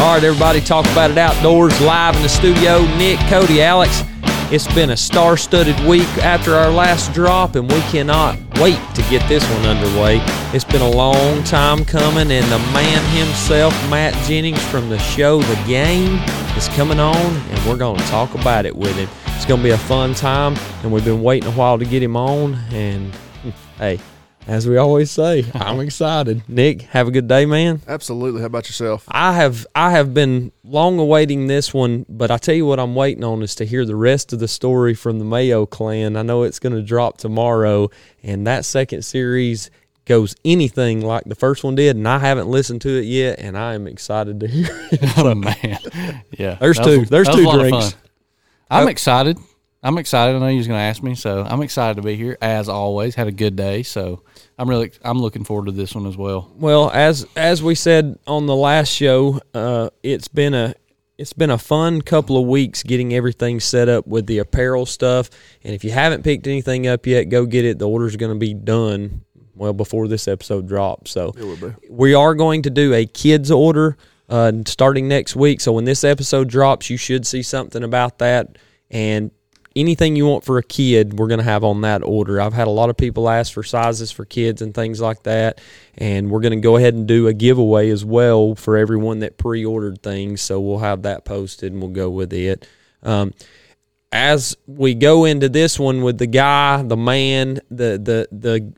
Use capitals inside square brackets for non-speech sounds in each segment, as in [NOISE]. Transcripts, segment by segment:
All right, everybody, talk about it outdoors, live in the studio. Nick, Cody, Alex. It's been a star studded week after our last drop, and we cannot wait to get this one underway. It's been a long time coming, and the man himself, Matt Jennings from the show The Game, is coming on, and we're going to talk about it with him. It's going to be a fun time, and we've been waiting a while to get him on, and [LAUGHS] hey, as we always say, I'm excited. Nick, have a good day, man. Absolutely. How about yourself? I have I have been long awaiting this one, but I tell you what I'm waiting on is to hear the rest of the story from the Mayo clan. I know it's going to drop tomorrow, and that second series goes anything like the first one did, and I haven't listened to it yet, and I am excited to hear it. [LAUGHS] Oh man, yeah. There's That was- two. There's two a lot of drinks. I'm oh. excited. I'm excited. I know you was going to ask me, so I'm excited to be here as always. Had a good day, so I'm really I'm looking forward to this one as well. Well, as as we said on the last show, uh, it's been a it's been a fun couple of weeks getting everything set up with the apparel stuff. And if you haven't picked anything up yet, go get it. The order's going to be done well before this episode drops. So It will be. we are going to do a kids order uh, starting next week. So when this episode drops, you should see something about that. And anything you want for a kid, we're going to have on that order. I've had a lot of people ask for sizes for kids and things like that. And we're going to go ahead and do a giveaway as well for everyone that pre ordered things. So we'll have that posted and we'll go with it. Um, as we go into this one with the guy, the man, the the the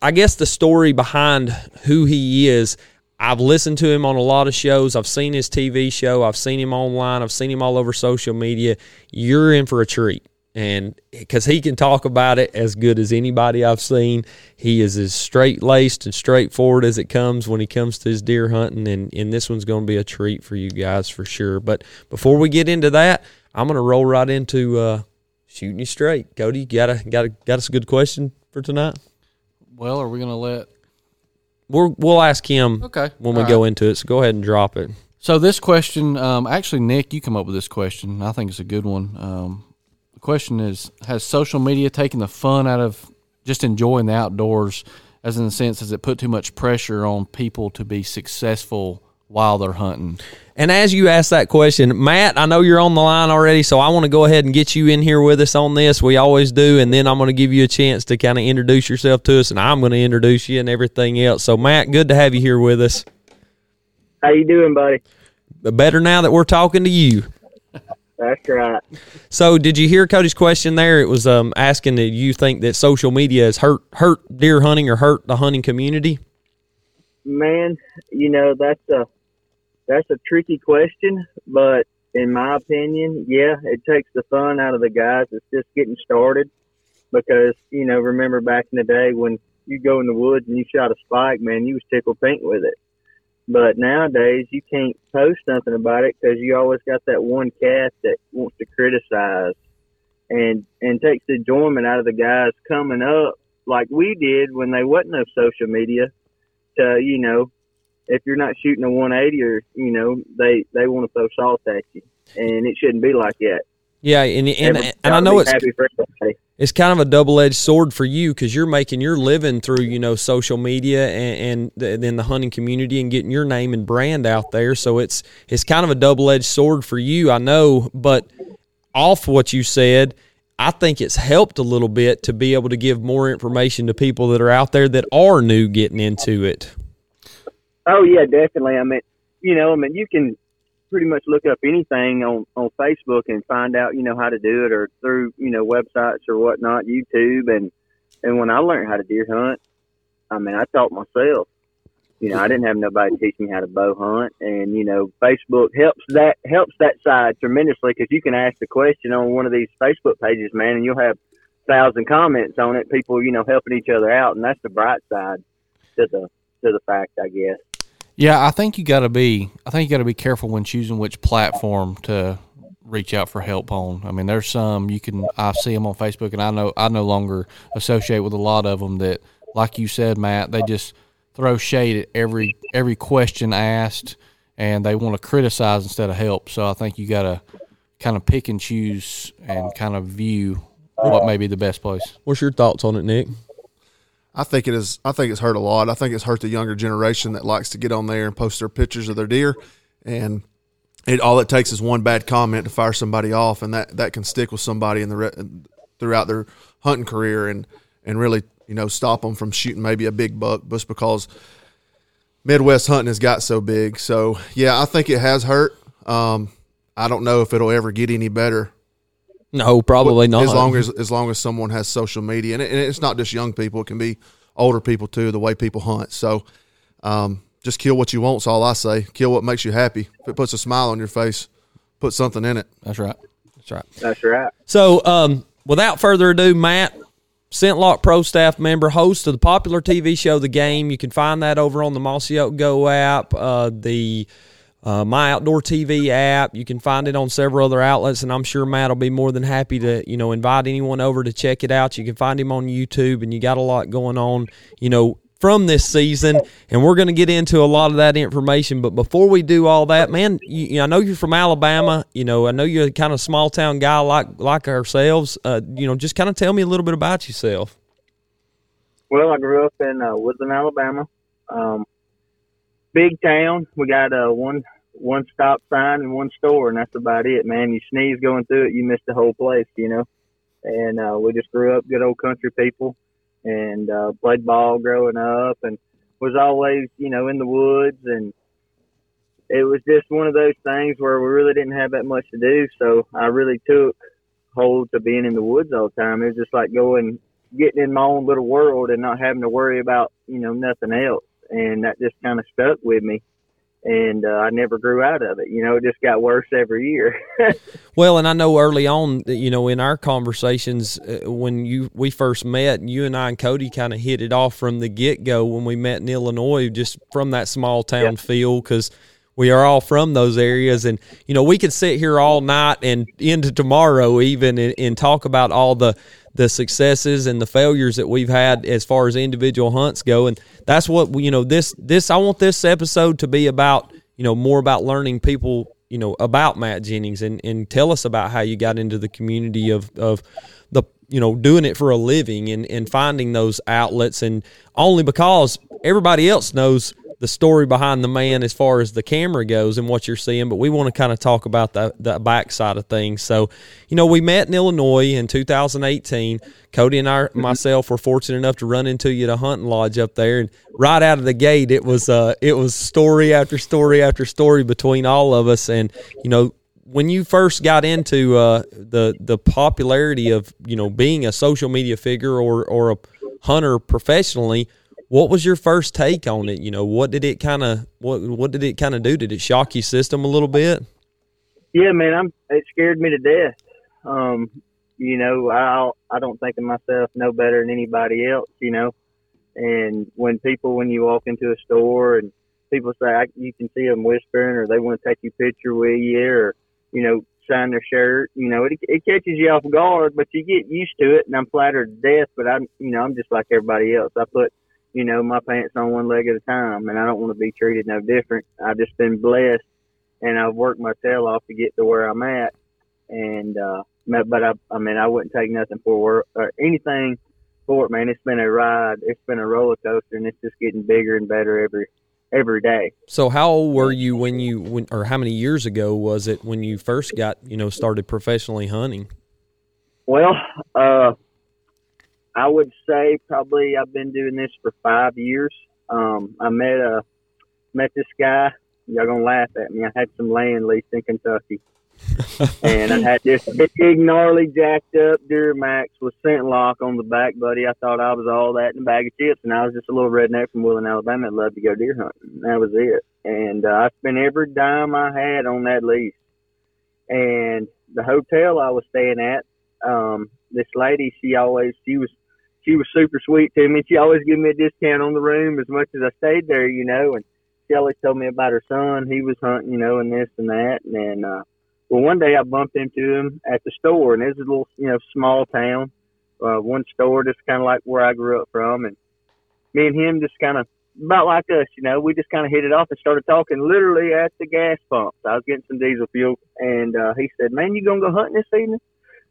I guess the story behind who he is. I've listened to him on a lot of shows. I've seen his TV show. I've seen him online. I've seen him all over social media. You're in for a treat. And because he can talk about it as good as anybody I've seen, he is as straight laced and straightforward as it comes when he comes to his deer hunting. And, and this one's going to be a treat for you guys for sure. But before we get into that, I'm going to roll right into uh, shooting you straight. Cody, you got a, got a, got us a good question for tonight? Well, are we going to let? We're, we'll ask him Okay, when we all go right. into it. So go ahead and drop it. So this question, um, actually, Nick, you come up with this question. I think it's a good one. Um, the question is: Has social media taken the fun out of just enjoying the outdoors? As in the sense, has it put too much pressure on people to be successful while they're hunting? And as you ask that question, Matt, I know you're on the line already, so I want to go ahead and get you in here with us on this. We always do, and then I'm going to give you a chance to kind of introduce yourself to us, and I'm going to introduce you and everything else. So, Matt, good to have you here with us. How you doing, buddy? But better now that we're talking to you. That's right. So, did you hear Cody's question there? It was um, asking that you think that social media has hurt hurt deer hunting or hurt the hunting community. Man, you know, that's a that's a tricky question, but in my opinion, yeah, it takes the fun out of the guys that's just getting started because, you know, remember back in the day when you go in the woods and you shot a spike, man, you was tickled pink with it. But nowadays, you can't post nothing about it because you always got that one cat that wants to criticize and and takes the enjoyment out of the guys coming up like we did when they wasn't no social media. To you know, if you're not shooting a 180 or you know they they want to throw salt at you, and it shouldn't be like that. Yeah, and and, and I know it's happy for everybody. it's kind of a double edged sword for you because you're making your living through you know social media and, and the, then the hunting community and getting your name and brand out there. So it's it's kind of a double edged sword for you, I know. But off what you said, I think it's helped a little bit to be able to give more information to people that are out there that are new getting into it. Oh yeah, definitely. I mean, you know, I mean, you can pretty much look up anything on on Facebook and find out, you know, how to do it, or through you know websites or whatnot, YouTube. And and when I learned how to deer hunt, I mean, I taught myself. You know, I didn't have nobody teach me how to bow hunt, and you know, Facebook helps that helps that side tremendously because you can ask the question on one of these Facebook pages, man, and you'll have thousand comments on it. People, you know, helping each other out, and that's the bright side to the to the fact, I guess. Yeah, I think you got to be. I think you got to be careful when choosing which platform to reach out for help on. I mean, there's some you can. I see them on Facebook, and I know I no longer associate with a lot of them that, like you said, Matt, they just throw shade at every every question asked, and they want to criticize instead of help. So I think you got to kind of pick and choose and kind of view what may be the best place. What's your thoughts on it, Nick? I think it is. I think it's hurt a lot. I think it's hurt the younger generation that likes to get on there and post their pictures of their deer, and it all it takes is one bad comment to fire somebody off, and that that can stick with somebody in the re- throughout their hunting career, and and really you know stop them from shooting maybe a big buck just because Midwest hunting has got so big. So yeah, I think it has hurt. Um, I don't know if it'll ever get any better. No, probably not. As long as as long as someone has social media, and, it, and it's not just young people; it can be older people too. The way people hunt. So, um, just kill what you want. Is all I say. Kill what makes you happy. If it puts a smile on your face, put something in it. That's right. That's right. That's right. So, um, without further ado, Matt, ScentLok Pro staff member, host of the popular TV show The Game. You can find that over on the Mossy Oak Go app, uh, the uh, My Outdoor TV app. You can find it on several other outlets, and I'm sure Matt will be more than happy to you know invite anyone over to check it out. You can find him on YouTube, and you got a lot going on. You know from this season, and we're going to get into a lot of that information. But before we do all that, man, you, you know, I know you're from Alabama. You know, I know you're a kind of small town guy like like ourselves. Uh, you know, just kind of tell me a little bit about yourself. Well, I grew up in uh, Woodland, Alabama. Um, big town. We got uh, one one stop sign and one store, and that's about it, man. You sneeze going through it, you miss the whole place, you know. And uh, we just grew up good old country people and uh, played ball growing up and was always, you know, in the woods. And it was just one of those things where we really didn't have that much to do. So I really took hold to being in the woods all the time. It was just like going, getting in my own little world and not having to worry about, you know, nothing else. And that just kind of stuck with me and uh, I never grew out of it. You know, it just got worse every year. [LAUGHS] well, and I know early on, you know, in our conversations uh, when you we first met, you and I and Cody kind of hit it off from the get go when we met in Illinois, just from that small town yeah. feel because we are all from those areas and you know we could sit here all night and into tomorrow even and, and, talk about all the the successes and the failures that we've had as far as individual hunts go and that's what you know this this I want this episode to be about you know more about learning people you know about Matt Jennings and and tell us about how you got into the community of of the you know doing it for a living and and finding those outlets and only because everybody else knows the story behind the man as far as the camera goes and what you're seeing, but we want to kind of talk about the, the back side of things. So, you know, we met in Illinois in 2018. Cody and I, myself, were fortunate enough to run into you at a hunting lodge up there, and right out of the gate, it was uh, it was story after story after story between all of us, and you know. When you first got into uh, the the popularity of you know being a social media figure or or a hunter professionally, what was your first take on it? You know, what did it kind of what what did it kind of do? Did it shock your system a little bit? Yeah, man, I'm it scared me to death. Um, you know, I I don't think of myself no better than anybody else. You know, and when people when you walk into a store and people say I, you can see them whispering or they want to take your picture with you or you know sign their shirt. You know, it, it catches you off guard, but you get used to it. And I'm flattered to death, but I'm you know I'm just like everybody else. I put you know, my pants on one leg at a time, and I don't want to be treated no different. I've just been blessed, and I've worked my tail off to get to where I'm at. And uh, but I, I mean, I wouldn't take nothing for it or anything for it, man. It's been a ride. It's been a roller coaster, and it's just getting bigger and better every every day. So, how old were you when you when, or how many years ago was it when you first got you know started professionally hunting? Well, uh, I would say probably I've been doing this for five years. Um, I met a uh, met this guy. Y'all gonna laugh at me. I had some land leased in Kentucky, [LAUGHS] and I had this big gnarly jacked up Duramax with ScentLok on the back, buddy. I thought I was all that in a bag of chips, and I was just a little redneck from Woodland, Alabama that loved to go deer hunting. That was it. And uh, I spent every dime I had on that lease. And the hotel I was staying at, um, this lady, she always she was she was super sweet to me. She always gave me a discount on the room as much as I stayed there, you know. And she told me about her son. He was hunting, you know, and this and that. And then, uh, well, one day I bumped into him at the store, and it's a little, you know, small town. Uh, one store, just kind of like where I grew up from, and me and him just kind of about like us, you know. We just kind of hit it off and started talking literally at the gas pump. I was getting some diesel fuel, and uh, he said, "Man, you gonna go hunting this evening?"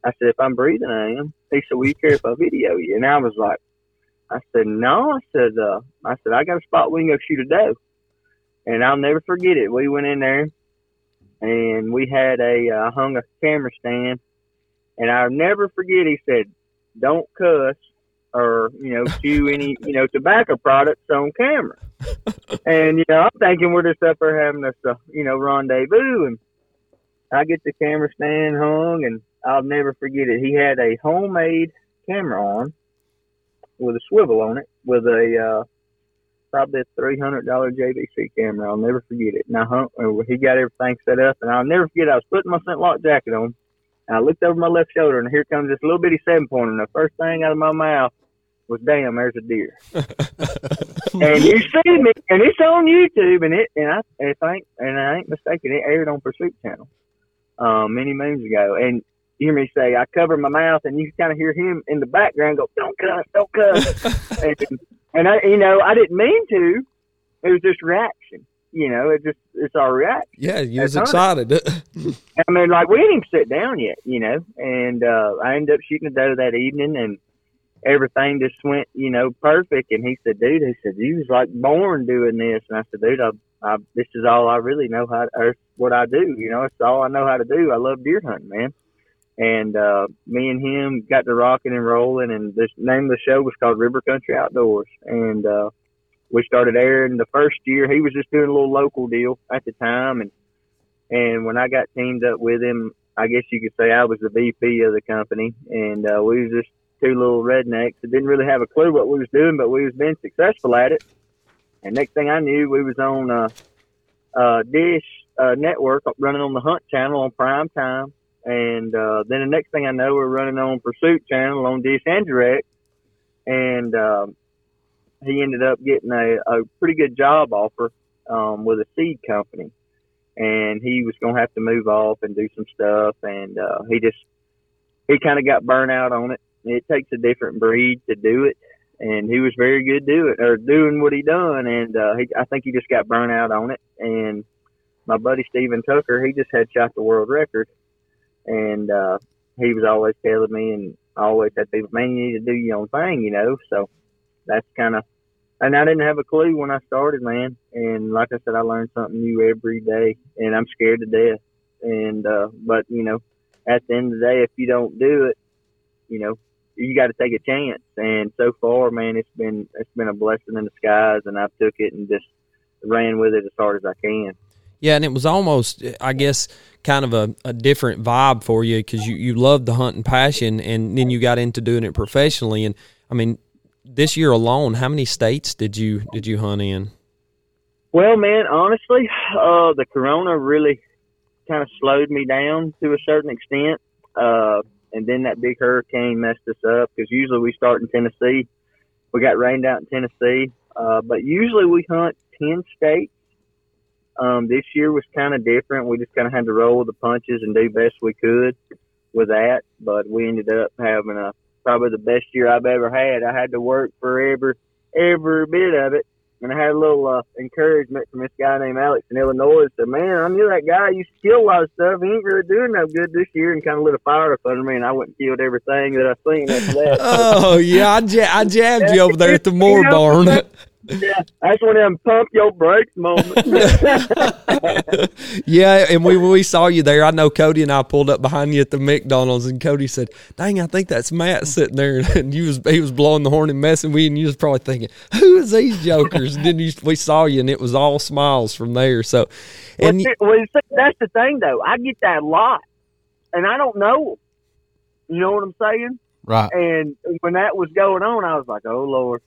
I said, if I'm breathing, I am. He said, will you care if I video you? And I was like, I said, no. I said, uh, I said, I got a spot we can go shoot a doe. And I'll never forget it. We went in there and we had a uh, hung a camera stand, and I'll never forget. He said, "Don't cuss." Or you know, chew [LAUGHS] any you know tobacco products on camera, [LAUGHS] and you know I'm thinking we're just up there having this uh, you know rendezvous, and I get the camera stand hung, and I'll never forget it. He had a homemade camera on with a swivel on it, with a uh, probably a three hundred dollar JVC camera. I'll never forget it. And I hung, uh, he got everything set up, and I'll never forget. I was putting my ScentLok jacket on, and I looked over my left shoulder, and here comes this little bitty seven pointer. And the first thing out of my mouth was, "Damn, there's a deer." [LAUGHS] and you see me, and it's on YouTube, and it, and I, if I ain't, and I ain't mistaken, it aired on Pursuit Channel, um, many moons ago, and. Hear me say, I cover my mouth, and you kind of hear him in the background go, "Don't cuss, don't cuss," [LAUGHS] and, and I, you know, I didn't mean to. It was just reaction. You know, it just it's our reaction. Yeah, you was excited. [LAUGHS] I mean, like we didn't even sit down yet, you know. And uh, I ended up shooting a doe that evening, and everything just went, you know, perfect. And he said, "Dude," he said, "You was like born doing this." And I said, "Dude, I, I this is all I really know how, or what I do. You know, it's all I know how to do. I love deer hunting, man." And uh, me and him got to rocking and rolling, and the name of the show was called River Country Outdoors, and uh, we started airing the first year. He was just doing a little local deal at the time, and and when I got teamed up with him, I guess you could say I was the VP of the company, and uh, we was just two little rednecks that didn't really have a clue what we was doing, but we was being successful at it. And next thing I knew, we was on uh, uh, Dish uh, Network, running on the Hunt Channel on prime time. And uh, then the next thing I know, we're running on Pursuit Channel on Dish and Direct. And um, he ended up getting a, a pretty good job offer um, with a seed company. And he was going to have to move off and do some stuff. And uh, he just, he kind of got burnt out on it. It takes a different breed to do it. And he was very good do it or doing what he done. And uh, he, I think he just got burnt out on it. And my buddy Stephen Tucker, he just had shot the world record and uh, he was always telling me, and I always said, people, man, you need to do your own thing, you know. So that's kind of, and I didn't have a clue when I started, man. And like I said, I learned something new every day, and I'm scared to death. And uh, but you know, at the end of the day, if you don't do it, you know, you got to take a chance. And so far, man, it's been it's been a blessing in disguise, and I've took it and just ran with it as hard as I can. Yeah, and it was almost, I guess, kind of a, a different vibe for you because you, you loved the hunting passion and then you got into doing it professionally. And I mean, this year alone, how many states did you did you hunt in? Well, man, honestly, uh, the corona really kind of slowed me down to a certain extent. Uh, and then that big hurricane messed us up because usually we start in Tennessee. We got rained out in Tennessee, uh, but usually we hunt 10 states um, this year was kind of different. We just kind of had to roll with the punches and do best we could with that. But we ended up having a probably the best year I've ever had. I had to work for every every bit of it, and I had a little uh, encouragement from this guy named Alex in Illinois. Said, "Man, I knew that guy used to kill a lot of stuff. He ain't really doing no good this year." And kind of lit a fire up under me, and I went and killed everything that I seen after that. [LAUGHS] oh yeah, I, ja- I jabbed you over there at the [LAUGHS] Moore You know, barn. Yeah, that's one of them pump your brakes moments. [LAUGHS] yeah, and we we saw you there. I know Cody and I pulled up behind you at the McDonald's, and Cody said, "Dang, I think that's Matt sitting there." [LAUGHS] And you was he was blowing the horn and messing with you, and you was probably thinking, "Who is these jokers?" and then you, we saw you, and it was all smiles from there. So, and well, see- well, see, that's the thing, though. I get that a lot, and I don't know. You know what I'm saying? Right. And when that was going on, I was like, "Oh Lord,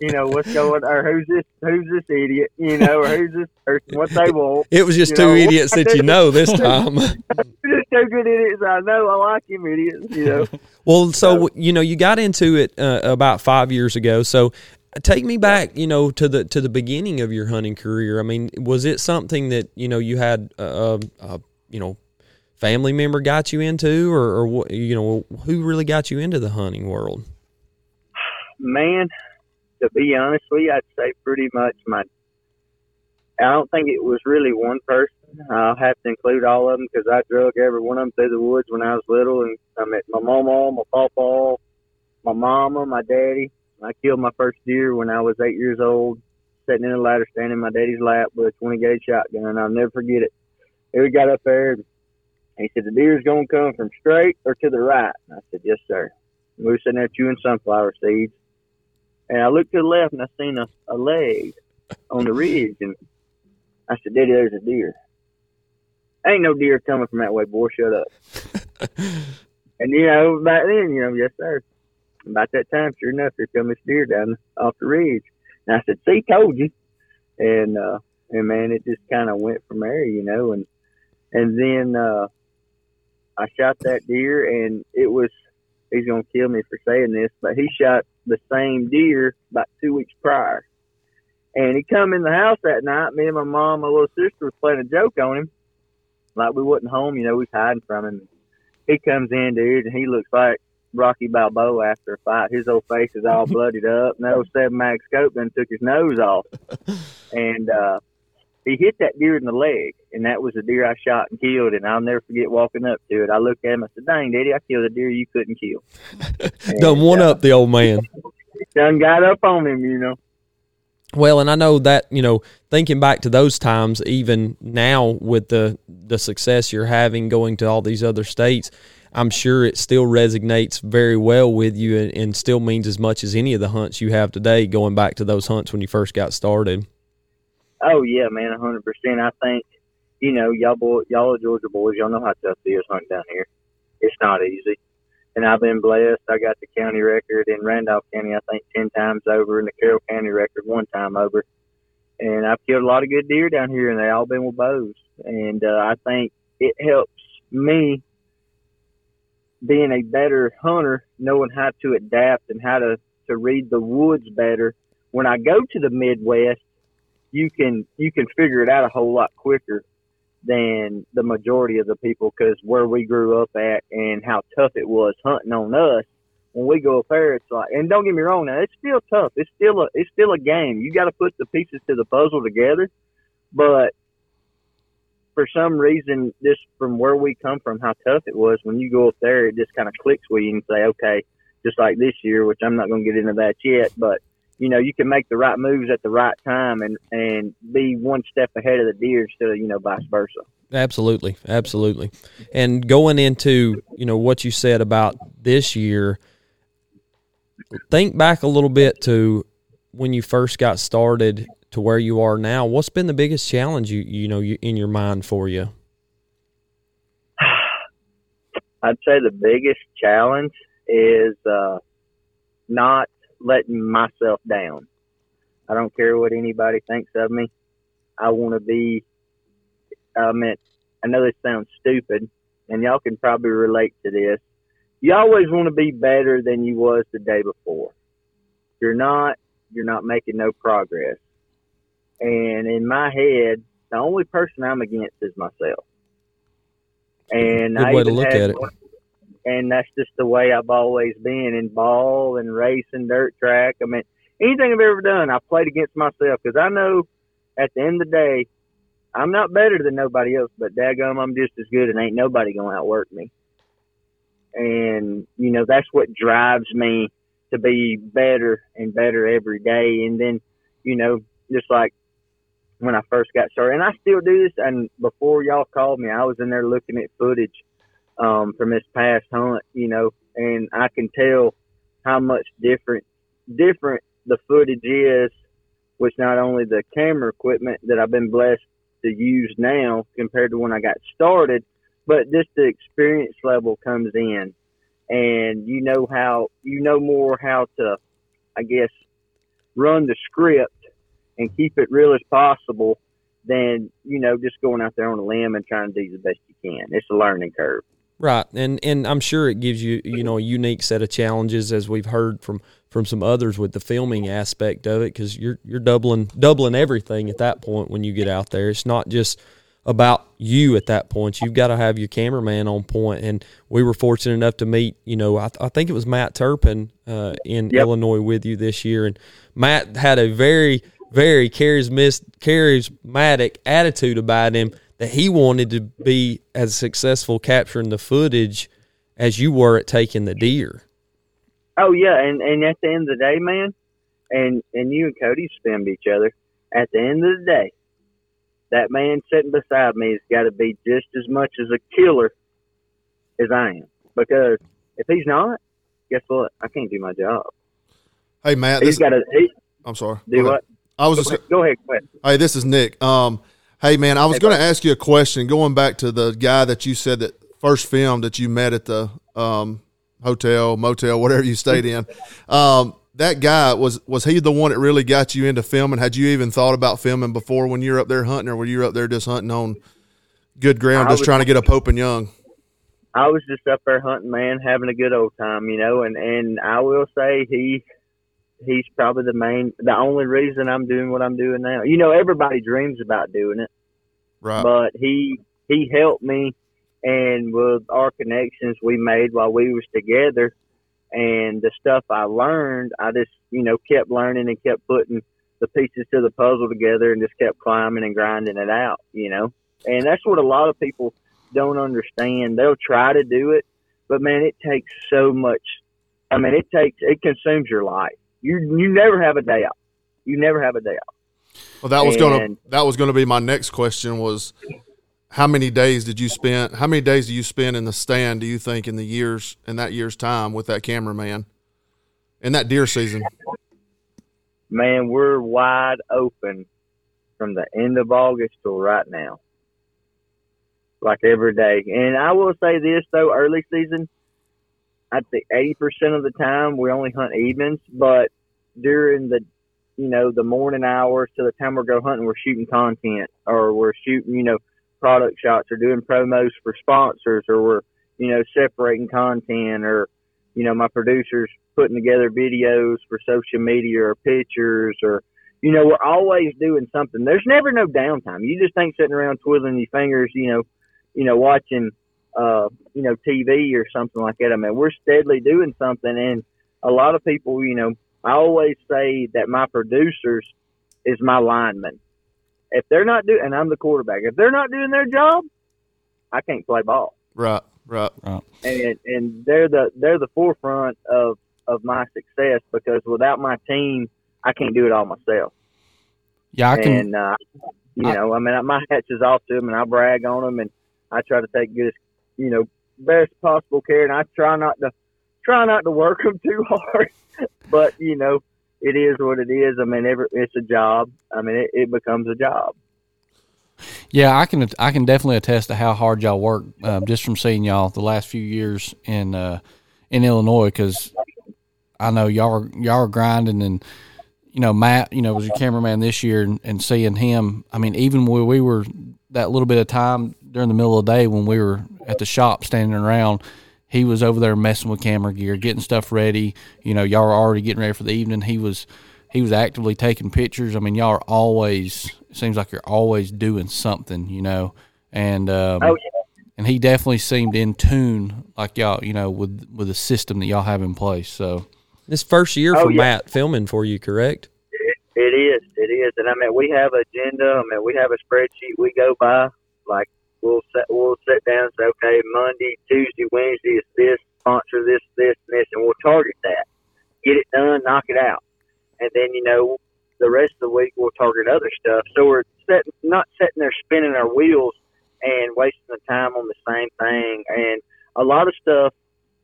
you know what's going? Or who's this? Who's this idiot? You know, or who's this person? What they want? it was just You two know, idiots that you know this [LAUGHS] time. just two good idiots. I know. I like him idiots. You know." [LAUGHS] Well, so you know, you got into it uh, about five years ago. So, take me back, you know, to the to the beginning of your hunting career. I mean, was it something that you know you had, uh, uh, you know, family member got you into, or, or? You know, who really got you into the hunting world? man, to be honest with you, I'd say pretty much my. I don't think it was really one person. I'll have to include all of them because I drug every one of them through the woods when I was little, and I met my mama, my papa, my mama, my daddy. I killed my first deer when I was eight years old, sitting in a ladder stand in my daddy's lap with a 20 gauge shotgun. I'll never forget it. We got up there. And he said, the deer's going to come from straight or to the right. And I said, yes, sir. And we were sitting there chewing sunflower seeds. And I looked to the left and I seen a, a leg on the ridge. And I said, Daddy, there's a deer. Ain't no deer coming from that way, boy. Shut up. [LAUGHS] and, you know, back then, you know, yes, sir. About that time, sure enough, here come this deer down off the ridge. And I said, see, told you. And, uh, and man, it just kind of went from there, you know, and, and then, uh, I shot that deer and it was, he's going to kill me for saying this, but he shot the same deer about two weeks prior. And he come in the house that night. Me and my mom, my little sister was playing a joke on him. Like we wasn't home, you know, we was hiding from him. He comes in, dude, and he looks like Rocky Balboa after a fight. His old face is all [LAUGHS] bloodied up. And that old seven mag scope then took his nose off. [LAUGHS] And uh he hit that deer in the leg, and that was the deer I shot and killed. And I'll never forget walking up to it. I looked at him. I said, "Dang, Daddy, I killed a deer you couldn't kill." [LAUGHS] Done one uh, up the old man. [LAUGHS] Done got up on him, you know. Well, and I know that you know, thinking back to those times, even now with the the success you're having going to all these other states, I'm sure it still resonates very well with you, and, and still means as much as any of the hunts you have today. Going back to those hunts when you first got started. Oh yeah, man, a hundred percent. I think you know y'all boy, y'all are Georgia boys. Y'all know how tough it is hunting down here. It's not easy, and I've been blessed. I got the county record in Randolph County, I think ten times over, and the Carroll County record one time over. And I've killed a lot of good deer down here, and they all been with bows. And uh, I think it helps me being a better hunter, knowing how to adapt and how to to read the woods better. When I go to the Midwest you can you can figure it out a whole lot quicker than the majority of the people because where we grew up at and how tough it was hunting on us when we go up there it's like and don't get me wrong now it's still tough. It's still a it's still a game. You got to put the pieces to the puzzle together. But for some reason just from where we come from how tough it was when you go up there it just kind of clicks with you and say okay just like this year which i'm not going to get into that yet but you know, you can make the right moves at the right time and and be one step ahead of the deer instead of you know vice versa. Absolutely, absolutely. And going into you know what you said about this year, think back a little bit to when you first got started to where you are now. What's been the biggest challenge you you know you, in your mind for you? [SIGHS] I'd say the biggest challenge is uh, not letting myself down. I don't care what anybody thinks of me. I want to be. I mean, I know this sounds stupid, and y'all can probably relate to this. You always want to be better than you was the day before. You're not, you're not making no progress. And in my head, the only person I'm against is myself. And Good I way to look at it. one- and that's just the way I've always been in ball and racing, dirt track. I mean, anything I've ever done, I've played against myself because I know at the end of the day, I'm not better than nobody else, but daggum, I'm just as good and ain't nobody going to outwork me. And, you know, that's what drives me to be better and better every day. And then, you know, just like when I first got started, and I still do this. And before y'all called me, I was in there looking at footage um, from this past hunt, you know, and I can tell how much different different the footage is, which not only the camera equipment that I've been blessed to use now compared to when I got started, but just the experience level comes in, and you know how you know more how to, I guess, run the script and keep it real as possible than you know just going out there on a limb and trying to do the best you can. It's a learning curve. Right, and and I'm sure it gives you you know a unique set of challenges as we've heard from from some others with the filming aspect of it because you're you're doubling doubling everything at that point when you get out there. It's not just about you at that point. You've got to have your cameraman on point. And we were fortunate enough to meet, you know, I, I think it was Matt Turpin uh, in Yep. Illinois with you this year, and Matt had a very very charismatic attitude about him that he wanted to be as successful capturing the footage as you were at taking the deer. Oh yeah, and and at the end of the day, man, and and you and Cody spammed each other. At the end of the day, that man sitting beside me has got to be just as much as a killer as I am. Because if he's not, guess what? I can't do my job. Hey Matt, He's this, got to he, I'm sorry. do Go ahead. what? I was just Go ahead, go ahead. Hey, this is Nick. Um, hey man, I was Hey, going to ask you a question. Going back to the guy that you said that first film that you met at the um, hotel, motel, whatever you stayed in. [LAUGHS] Um, that guy was was he the one that really got you into filming? Had you even thought about filming before when you were up there hunting, or were you up there just hunting on good ground, I just was- trying to get a Pope and Young? I was just up there hunting, man, having a good old time, you know. And and I will say he he's probably the main, the only reason I'm doing what I'm doing now. You know, everybody dreams about doing it, Right. but he he helped me, and with our connections we made while we was together, and the stuff I learned, I just you know kept learning and kept putting the pieces to the puzzle together, and just kept climbing and grinding it out, you know. And that's what a lot of people don't understand. They'll try to do it, but man, it takes so much. I mean, it takes it consumes your life. You you never have a day off. You never have a day off. Well, that was gonna that was gonna be my next question. Was how many days did you spend? How many days do you spend in the stand? Do you think in the years in that year's time with that cameraman in that deer season? Man, we're wide open from the end of August till right now. Like every day. And I will say this though, early season, I think eighty percent of the time we only hunt evenings, but during the you know, the morning hours to the time we go hunting, we're shooting content or we're shooting, you know, product shots or doing promos for sponsors or we're, you know, separating content or, you know, my producers putting together videos for social media or pictures or, you know, we're always doing something. There's never no downtime. You just ain't sitting around twiddling your fingers, you know, you know, watching, uh, you know, TV or something like that. I mean, we're steadily doing something. And a lot of people, you know, I always say that my producers is my linemen. If they're not doing, and I'm the quarterback, if they're not doing their job, I can't play ball. Right, right. right. And and they're the they're the forefront of of my success because without my team, I can't do it all myself. Yeah, I can. and uh, you know, I mean, my hats is off to them, and I brag on them, and I try to take good, you know, best possible care, and I try not to try not to work [LAUGHS] them too hard, but you know, it is what it is. I mean, every, it's a job. I mean, it, it becomes a job. Yeah, I can I can definitely attest to how hard y'all work um, just from seeing y'all the last few years in uh, in Illinois because I know y'all are, y'all are grinding and you know Matt you know was your cameraman this year and, and seeing him I mean even when we were that little bit of time during the middle of the day when we were at the shop standing around he was over there messing with camera gear getting stuff ready you know y'all are already getting ready for the evening he was he was actively taking pictures. I mean, y'all are always it seems like you're always doing something, you know. And um, Oh yeah. and he definitely seemed in tune, like y'all, you know, with with the system that y'all have in place. So This first year Oh, for yeah. Matt filming for you, correct? It is. It is. And I mean, we have an agenda. I mean, we have a spreadsheet we go by. Like we'll set, we'll sit down and say, okay, Monday, Tuesday, Wednesday is this sponsor, this, this, and this, and we'll target that. Get it done, knock it out, and then you know the rest of the week we'll target other stuff. So we're set, not sitting there spinning our wheels and wasting the time on the same thing. And a lot of stuff,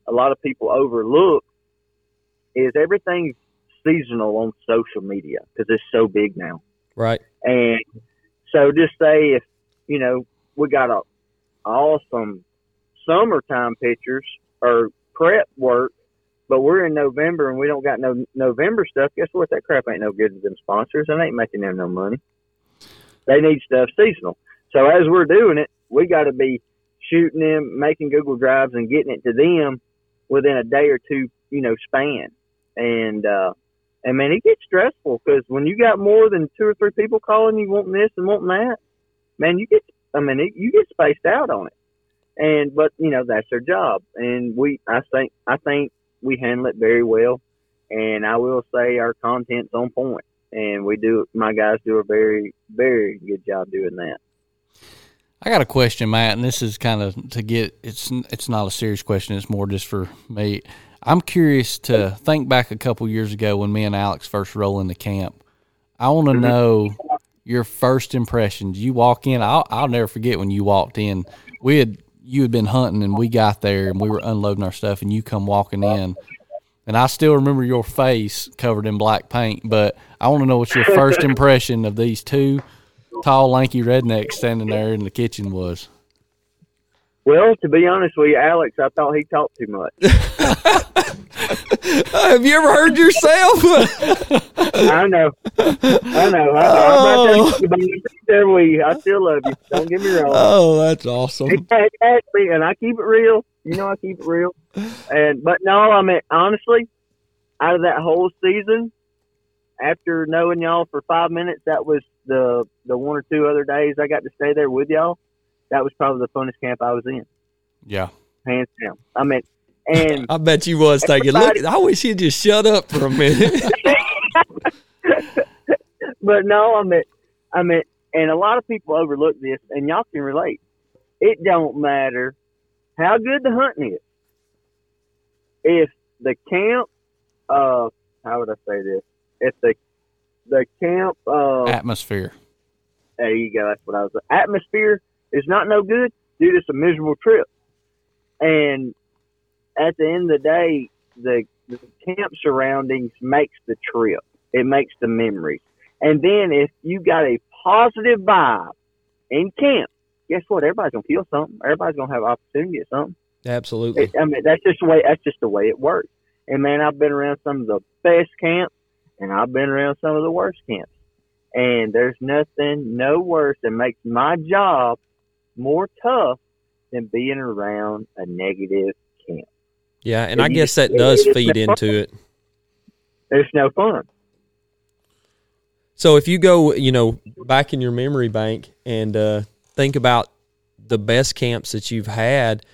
a lot of people overlook is everything's seasonal on social media because it's so big now. Right. And so just say if, you know, we got a awesome summertime pictures or prep work, but we're in November and we don't got no November stuff, guess what? That crap ain't no good to them sponsors and ain't making them no money. They need stuff seasonal. So as we're doing it, we got to be shooting them, making Google Drives and getting it to them within a day or two, you know, span. And, uh, and man, it gets stressful because when you got more than two or three people calling you wanting this and wanting that, man, you get, I mean, it, you get spaced out on it. And, but, you know, that's their job. And we, I think, I think we handle it very well. And I will say our content's on. And we do, my guys do a very, very good job doing that. I got a question, Matt, and this is kind of to get it's it's not a serious question. It's more just for me. I'm curious to think back a couple years ago when me and Alex first rolled into camp. I want to mm-hmm. know your first impressions. You walk in. I'll I'll never forget when you walked in. We had you had been hunting and we got there and we were unloading our stuff and you come walking in. And I still remember your face covered in black paint, but I want to know what your first [LAUGHS] impression of these two tall, lanky rednecks standing there in the kitchen was. Well, to be honest with you, Alex, I thought he talked too much. [LAUGHS] have you ever heard yourself? I know. I know. I, Oh. I'm right there with you. I still love you. Don't get me wrong. oh, that's awesome. It, it has and I keep it real. You know, I keep it real. And but no, I mean honestly, out of that whole season, after knowing y'all for five minutes, that was the the one or two other days I got to stay there with y'all. That was probably the funnest camp I was in, Yeah. hands down. I mean, and [LAUGHS] I bet you was taking. Look, I wish he'd just shut up for a minute. [LAUGHS] but no, I mean, I mean, and a lot of people overlook this, and y'all can relate. It don't matter how good the hunting is. If the camp, uh, how would I say this? If the the camp, uh, Atmosphere. there you go. That's what I was. Atmosphere is not no good. Dude, it's a miserable trip. And at the end of the day, the, the camp surroundings makes the trip. It makes the memories. And then if you got a positive vibe in camp, guess what? Everybody's gonna feel something. Everybody's gonna have opportunity at something. Absolutely. It, I mean, that's just the way. That's just the way it works. And man, I've been around some of the best camps, and I've been around some of the worst camps. And there's nothing no worse that makes my job more tough than being around a negative camp. Yeah, and I guess that does feed the into it. There's no fun. So if you go, you know, back in your memory bank and uh, think about the best camps that you've had,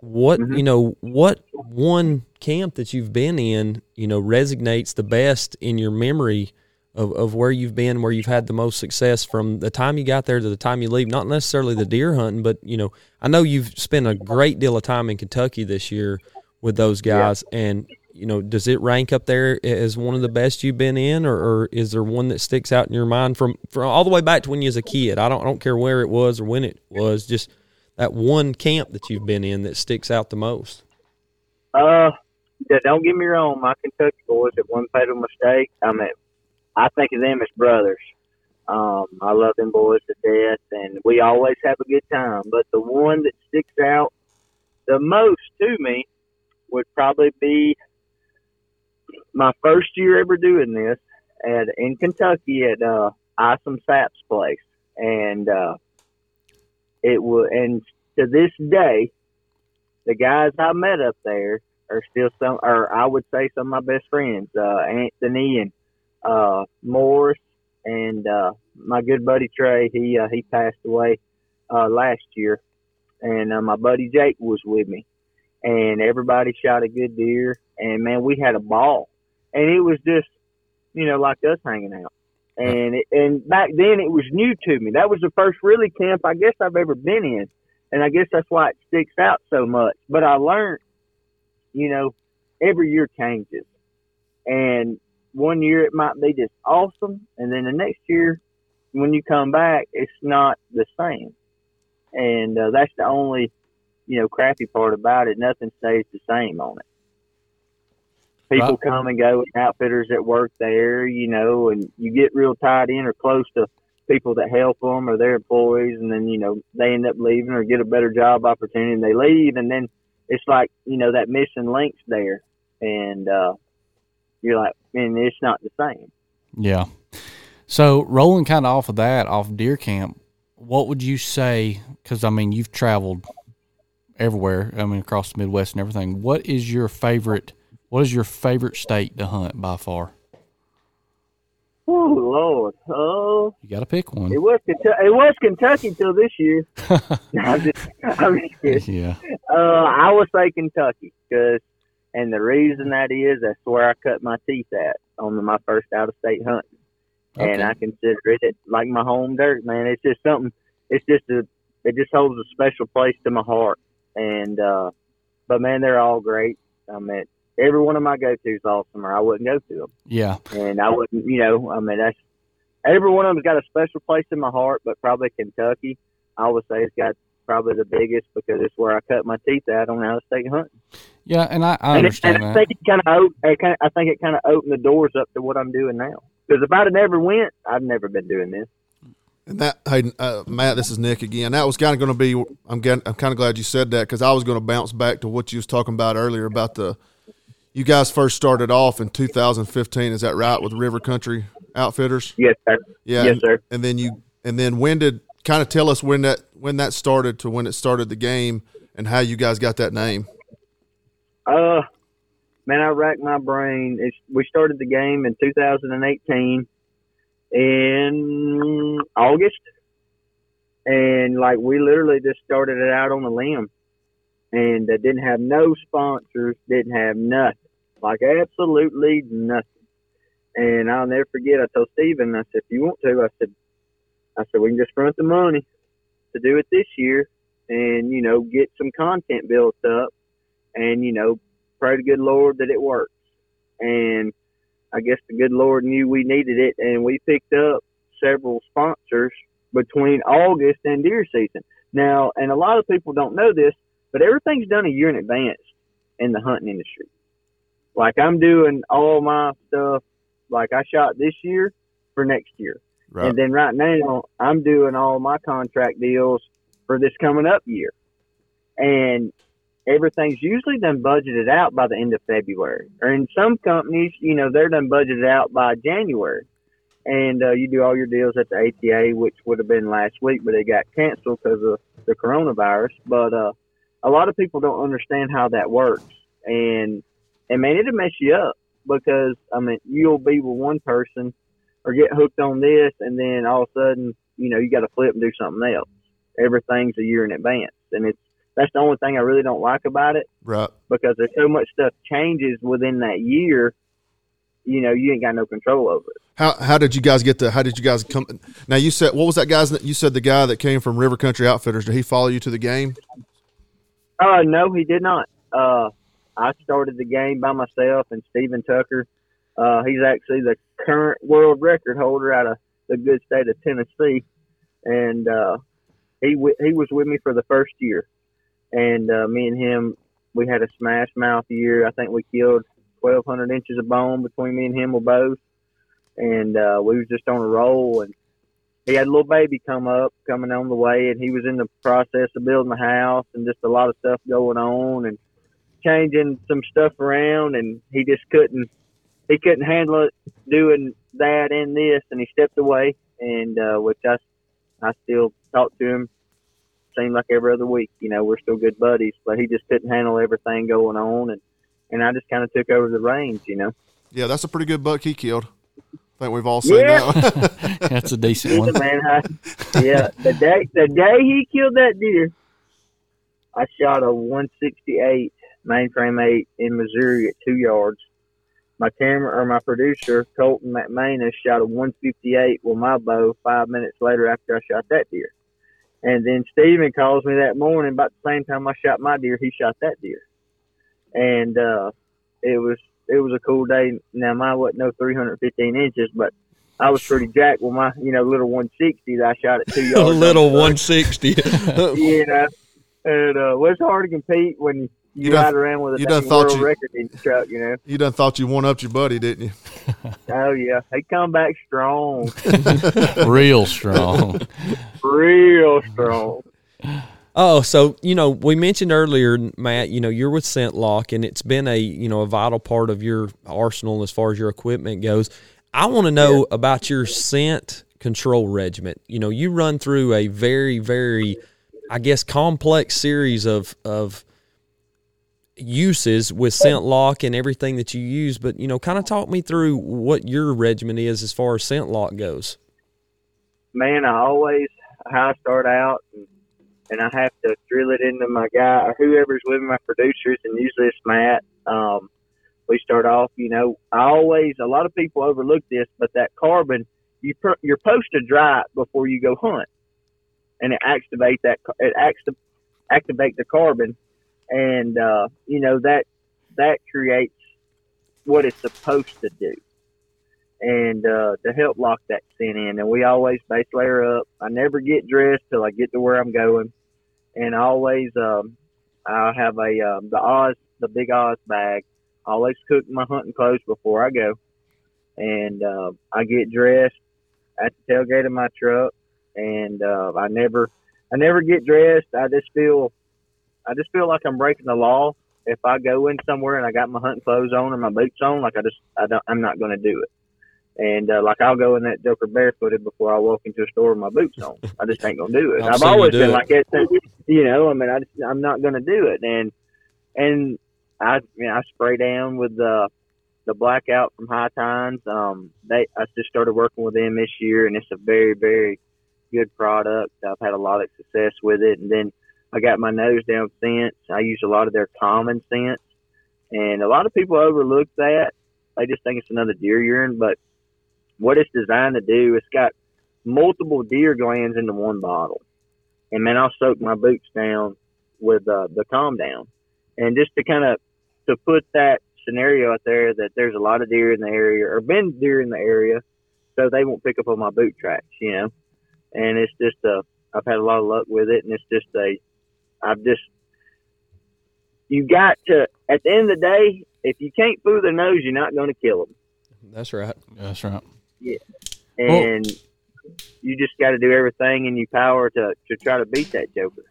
what Mhm. you know, what one camp that you've been in, you know, resonates the best in your memory of, of where you've been, where you've had the most success from the time you got there to the time you leave. Not necessarily the deer hunting, but you know, I know you've spent a great deal of time in Kentucky this year with those guys, and you know, does it rank up there as one of the best you've been in, or, or is there one that sticks out in your mind from from all the way back to when you was a kid? I don't I don't care where it was or when it was, just that one camp that you've been in that sticks out the most. Uh, yeah, don't get me wrong. My Kentucky boys at one fatal mistake. I mean, I think of them as brothers. Um, I love them boys to death, and we always have a good time. But the one that sticks out the most to me would probably be my first year ever doing this at in Kentucky at uh, Isom Sapp's place, and uh, it was. And to this day, the guys I met up there are still some, or I would say some of my best friends, uh, Anthony and uh, Morris, and uh, my good buddy Trey. He uh, he passed away uh, last year, and uh, my buddy Jake was with me, and everybody shot a good deer, and man, we had a ball, and it was just, you know, like us hanging out. And it, and back then it was new to me. That was the first really camp I guess I've ever been in, and I guess that's why it sticks out so much. But I learned, you know, every year changes, and one year it might be just awesome, and then the next year, when you come back, it's not the same. And uh, that's the only, you know, crappy part about it. Nothing stays the same on it. People Right. come and go, and outfitters that work there, you know, and you get real tied in or close to people that help them or their employees, and then you know they end up leaving or get a better job opportunity, and they leave, and then it's like you know that missing links there, and uh, you're like, man, it's not the same. Yeah. So rolling kind of off of that, off deer camp, what would you say? Because I mean, you've traveled everywhere. I mean, across the Midwest and everything. What is your favorite? What is your favorite state to hunt by far? Oh Lord, oh, You got to pick one. it was Kentucky. It was Kentucky till this year. [LAUGHS] [LAUGHS] I'm just, I'm just yeah. Uh, I would say Kentucky because, and the reason that is, that's where I cut my teeth at on my first out of state hunt, and I consider it like my home dirt, man. It's just something. It's just a. It just holds a special place to my heart, and uh, but man, they're all great. I mean, every one of my go tos awesome, or I wouldn't go to them Yeah. and I wouldn't, you know, I mean, that's every one of them's got a special place in my heart, but probably Kentucky. I would say it's got probably the biggest because it's where I cut my teeth out on out of state hunting. Yeah, and I, I And, it, understand and I that. think it kind of, I kind I think it kind of opened the doors up to what I'm doing now. Because if I'd have never went, I'd never been doing this. And that, hey, uh, Matt, this is Nick again. That was kind of going to be. I'm getting, I'm kind of glad you said that because I was going to bounce back to what you was talking about earlier about the. You guys first started off in 2015. Is that right with River Country Outfitters? Yes, sir. Yeah. Yes, and, sir. And then you, and then when did kind of tell us when that when that started to when it started the game and how you guys got that name? Uh, man, I racked my brain. It's, we started the game in 2018 in August, and like we literally just started it out on a limb, and uh, didn't have no sponsors, didn't have nothing, like absolutely nothing. And I'll never forget. I told Stephen, I said, if you want to, I said, I said we can just front the money to do it this year, and you know get some content built up and you know pray to good lord that it works. And i guess the good lord knew we needed it and we picked up several sponsors between august and deer season. Now and a lot of people don't know this but everything's done a year in advance in the hunting industry. Like i'm doing all my stuff like i shot this year for next year Right. and then right now, I'm doing all my contract deals for this coming up year. And everything's usually done budgeted out by the end of February. Or in some companies, you know, they're done budgeted out by January. And uh, you do all your deals at the ATA, which would have been last week, but they got canceled because of the coronavirus. But uh, a lot of people don't understand how that works. And, and man, it'll mess you up because, I mean, you'll be with one person or get hooked on this, and then all of a sudden, you know, you got to flip and do something else. Everything's a year in advance, and it's that's the only thing I really don't like about it Right. because there's so much stuff changes within that year. You know, you ain't got no control over it. How how did you guys get the? How did you guys come? Now you said what was that guy's? You said the guy that came from River Country Outfitters. Did he follow you to the game? Uh, no, he did not. Uh, I started the game by myself, and Stephen Tucker, uh, he's actually the current world record holder out of the good state of Tennessee, and uh, he w- he was with me for the first year, and uh, me and him, we had a smash mouth year. I think we killed 1,200 inches of bone between me and him with both, and uh, we was just on a roll, and he had a little baby come up, coming on the way, and he was in the process of building the house and just a lot of stuff going on and changing some stuff around, and he just couldn't he couldn't handle it doing that and this, and he stepped away, and uh, which I I still talk to him. Seemed like every other week, you know, we're still good buddies, but he just couldn't handle everything going on, and and I just kind of took over the reins, you know. Yeah, that's a pretty good buck he killed. I think we've all seen Yeah. that. One. [LAUGHS] [LAUGHS] That's a decent one. man. I, yeah, the day the day he killed that deer, I shot a 168 mainframe eight in Missouri at two yards. My camera or my producer Colton McManus shot a 158 with my bow five minutes later after I shot that deer. And then Stephen calls me that morning about the same time I shot my deer, he shot that deer. And uh, it was it was a cool day. Now mine wasn't no 315 inches, but I was pretty jacked with my, you know, little 160 that I shot at two [LAUGHS] yards. A little 160. you know, and uh, well, it's hard to compete when you, You done- ride around with a you done thought world you- record in your truck. You know, you done thought you one upped your buddy, didn't you? [LAUGHS] oh yeah, he come back strong, [LAUGHS] Real strong. real strong. Oh, so you know, we mentioned earlier, Matt. You know, you're with ScentLok, and it's been a you know a vital part of your arsenal as far as your equipment goes. I want to know about your scent control regiment. You know, you run through a very, very, I guess, complex series of of uses with ScentLok and everything that you use. But you know, kind of talk me through what your regiment is as far as ScentLok goes. Man, I always how I start out, and, and I have to drill it into my guy or whoever's with my producers, and usually it's Matt. Um, we start off, you know, I always a lot of people overlook this, but that carbon you pr- you're supposed to dry it before you go hunt, and it activate that it acti- activate the carbon, and uh, you know that that creates what it's supposed to do, and uh, to help lock that scent in. And we always base layer up. I never get dressed till I get to where I'm going, and always um, I have a um, the Oz the big Oz bag. I always cook my hunting clothes before I go, and uh, I get dressed at the tailgate of my truck, and uh, I never I never get dressed. I just feel I just feel like I'm breaking the law if I go in somewhere and I got my hunting clothes on or my boots on. Like I just I don't I'm not going to do it. And uh, like I'll go in that Joker barefooted before I walk into a store with my boots on. I just ain't gonna do it. I've I've seen you always been it. like that. since- You know, I mean, I just, I'm not gonna do it. And and I you know, I spray down with the the blackout from High Times. Um, they I just started working with them this year, and it's a very very good product. I've had a lot of success with it. And then I got my nose down scents. I use a lot of their common scents, and a lot of people overlook that. They just think it's another deer urine, but what it's designed to do, it's got multiple deer glands into one bottle. And man, I'll soak my boots down with uh, the calm down, and just to kind of to put that scenario out there that there's a lot of deer in the area or been deer in the area, so they won't pick up on my boot tracks, you know. And it's just a, I've had a lot of luck with it, and it's just a, I've just, you got to at the end of the day, if you can't fool their nose, you're not going to kill them That's right. That's right. Yeah, and you just got to do everything in your power to to try to beat that Joker.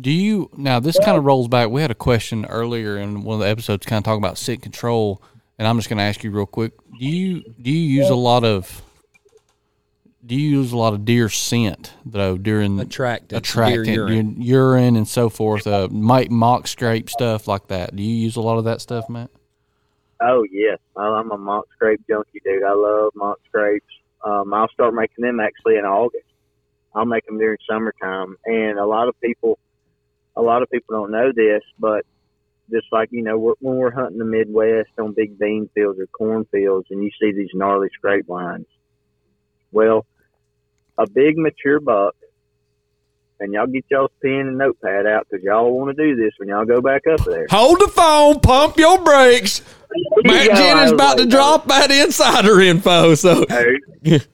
Do you now? This kind of rolls back. We had a question earlier in one of the episodes, kind of talking about scent control, and I'm just going to ask you real quick. Do you do you use a lot of do you use a lot of deer scent though during Attractant, attractant deer urine. urine, urine and so forth? Uh, might mock scrape stuff like that. Do you use a lot of that stuff, Matt? Oh yes, I- I'm a mock scrape junkie, dude. I love mock scrapes. Um, I'll start making them actually in August. I'll make them during summertime, and a lot of people, a lot of people don't know this, but just like you know, we're, when we're hunting the Midwest on big bean fields or corn fields, and you see these gnarly scrape lines. Well, a big mature buck, and y'all get y'all's pen and notepad out because y'all want to do this when y'all go back up there. Hold the phone, pump your brakes. Matt I Jennings about to drop that insider info. So Hey, [LAUGHS]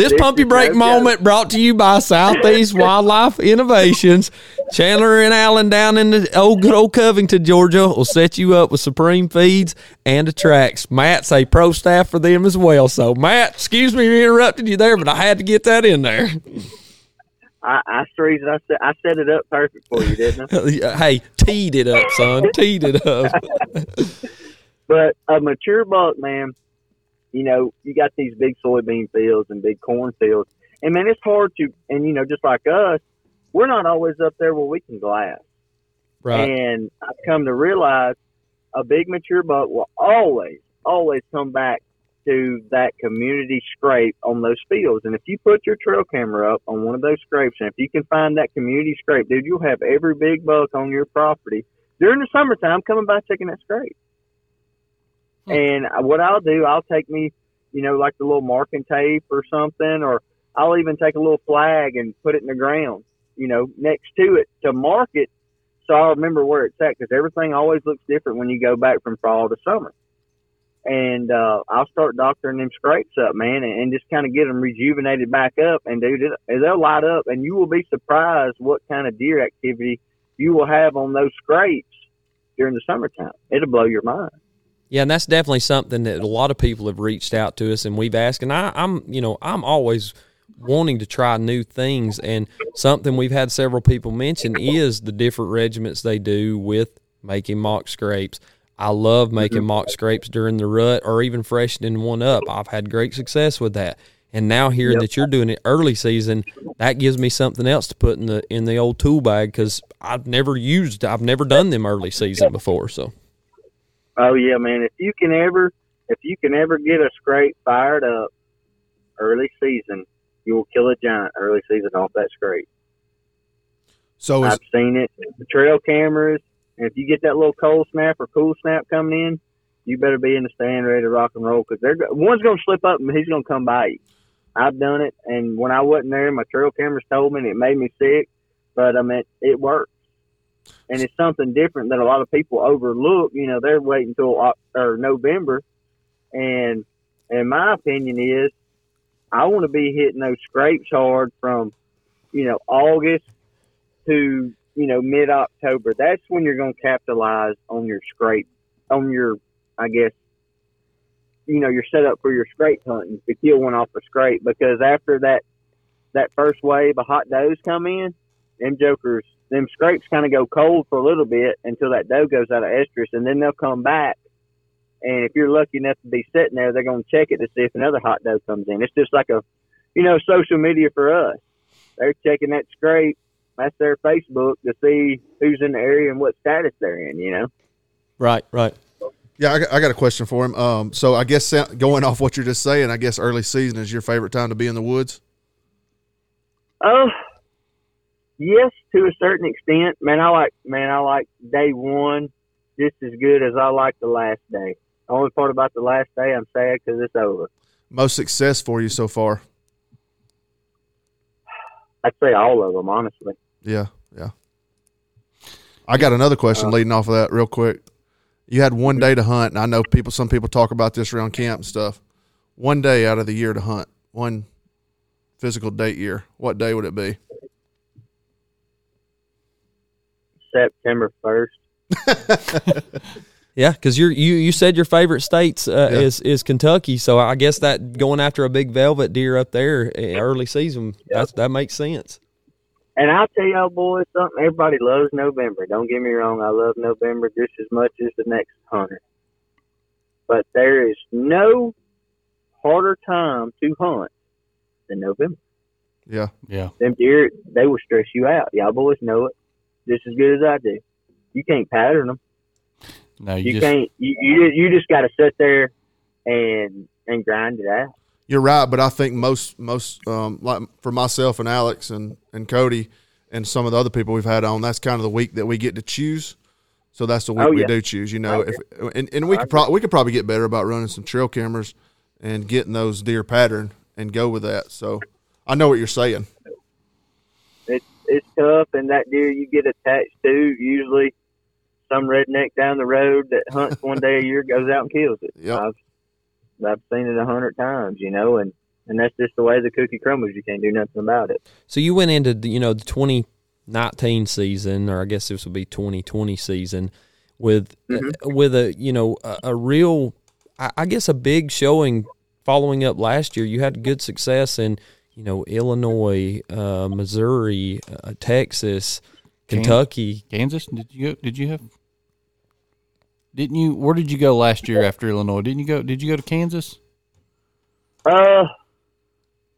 This pump your brake moment brought to you by Southeast [LAUGHS] Wildlife Innovations. Chandler and Allen down in the old good old Covington, Georgia, will set you up with supreme feeds and the tracks. Matt's a pro staff for them as well. So Matt, excuse me for interrupting you there, but I had to get that in there. I, I streets I set I set it up perfect for you, didn't I? [LAUGHS] hey, teed it up, son. Teed it up. [LAUGHS] [LAUGHS] But a mature buck, man, you know, you got these big soybean fields and big corn fields, and man, it's hard to, and you know, just like us, we're not always up there where we can glass. Right. And I've come to realize a big mature buck will always, always come back to that community scrape on those fields. And if you put your trail camera up on one of those scrapes, and if you can find that community scrape, dude, you'll have every big buck on your property during the summertime coming by checking that scrape. Hmm. And what I'll do, I'll take me, you know, like the little marking tape or something, or I'll even take a little flag and put it in the ground, you know, next to it to mark it so I'll remember where it's at because everything always looks different when you go back from fall to summer. And uh, I'll start doctoring them scrapes up, man, and, and just kind of get them rejuvenated back up. And dude, it, they'll light up, and you will be surprised what kind of deer activity you will have on those scrapes during the summertime. It'll blow your mind. Yeah, and that's definitely something that a lot of people have reached out to us and we've asked. And I, I'm, you know, I'm always wanting to try new things. And something we've had several people mention is the different regiments they do with making mock scrapes. I love making mm-hmm. mock scrapes during the rut or even freshening one up. I've had great success with that. And now hearing Yep. that you're doing it early season, that gives me something else to put in the in the old tool bag because I've never used, I've never done them early season before. So Oh yeah, man. If you can ever, if you can ever get a scrape fired up early season, you will kill a giant early season off that scrape. So I've seen it. The trail cameras. And if you get that little cold snap or cool snap coming in, you better be in the stand ready to rock and roll because they're one's going to slip up and he's going to come by you. I've done it, and when I wasn't there, my trail cameras told me, and it made me sick. But I mean, it works, and it's something different that a lot of people overlook. You know, they're waiting until or November, and in my opinion is, I want to be hitting those scrapes hard from, you know, August to you know mid October. That's when you're going to capitalize on your scrape, on your, I guess, you know, your setup for your scrape hunting to kill one off a scrape. Because after that, that first wave of hot does come in, them jokers, them scrapes kind of go cold for a little bit until that doe goes out of estrus, and then they'll come back. And if you're lucky enough to be sitting there, they're going to check it to see if another hot doe comes in. It's just like a, you know, social media for us. They're checking that scrape. That's their Facebook to see who's in the area and what status they're in. You know. Right, right. Yeah, I got, I got a question for him. Um, so I guess going off what you're just saying, I guess early season is your favorite time to be in the woods. Oh, yes, to a certain extent. Man, I like man, I like day one just as good as I like the last day. The only part about the last day, I'm sad because it's over. Most success for you so far? I'd say all of them, honestly. Yeah, yeah. I got another question uh, leading off of that real quick. You had one day to hunt, and I know people. Some people talk about this around camp and stuff. One day out of the year to hunt, one physical date year. What day would it be? September first. [LAUGHS] Yeah, because you you you said your favorite states uh, Yeah. is is Kentucky, so I guess that going after a big velvet deer up there eh, early season, that's that makes sense. And I'll tell y'all boys something. Everybody loves November. Don't get me wrong. I love November just as much as the next hunter. But there is no harder time to hunt than November. Yeah, Yeah. Them deer, they will stress you out. Y'all boys know it just as good as I do. You can't pattern them. No, You, you, just can't. You you, you just got to sit there and and grind it out. you're right. But I think most most um, like for myself and Alex and and Cody and some of the other people we've had on, that's kind of the week that we get to choose. So that's the week Oh, we do choose. You know, I if and, and we could probably we could probably get better about running some trail cameras and getting those deer pattern and go with that. So I know what you're saying. it's it's tough, and that deer you get attached to usually some redneck down the road that hunts one day a year goes out and kills it. Yep. I've I've seen it a hundred times, you know, and and that's just the way the cookie crumbles. You can't do nothing about it. So you went into the, you know the 2019 season, or I guess this would be 2020 season, with uh, with a you know a, a real, I, I guess a big showing following up last year. You had good success in you know Illinois, uh, Missouri, uh, Texas, Kentucky. Kansas. Did you? Did you have? Didn't you? Where did you go last year after Illinois? Didn't you go? Did you go to Kansas? Uh,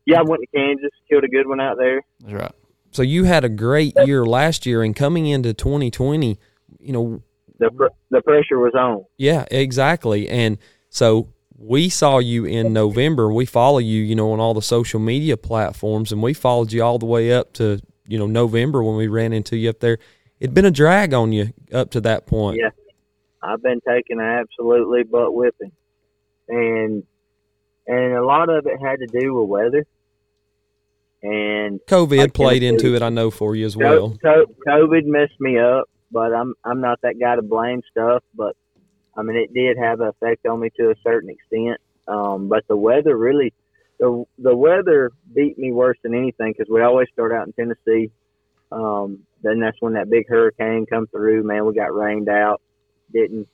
yeah, I went to Kansas, killed a good one out there. That's right. So you had a great year last year, and coming into 2020, you know The pr- the pressure was on. Yeah, exactly. And so we saw you in November. We follow you, you know, on all the social media platforms, and we followed you all the way up to, you know, November when we ran into you up there. It'd been a drag on you up to that point. Yeah. I've been taking an absolutely butt whipping, and and a lot of it had to do with weather. And COVID played into it, I know, for you as well. COVID messed me up, but I'm I'm not that guy to blame stuff. But I mean, it did have an effect on me to a certain extent. Um, but the weather really, the the weather beat me worse than anything because we always start out in Tennessee. Um, then that's when that big hurricane come through. Man, we got rained out. Didn't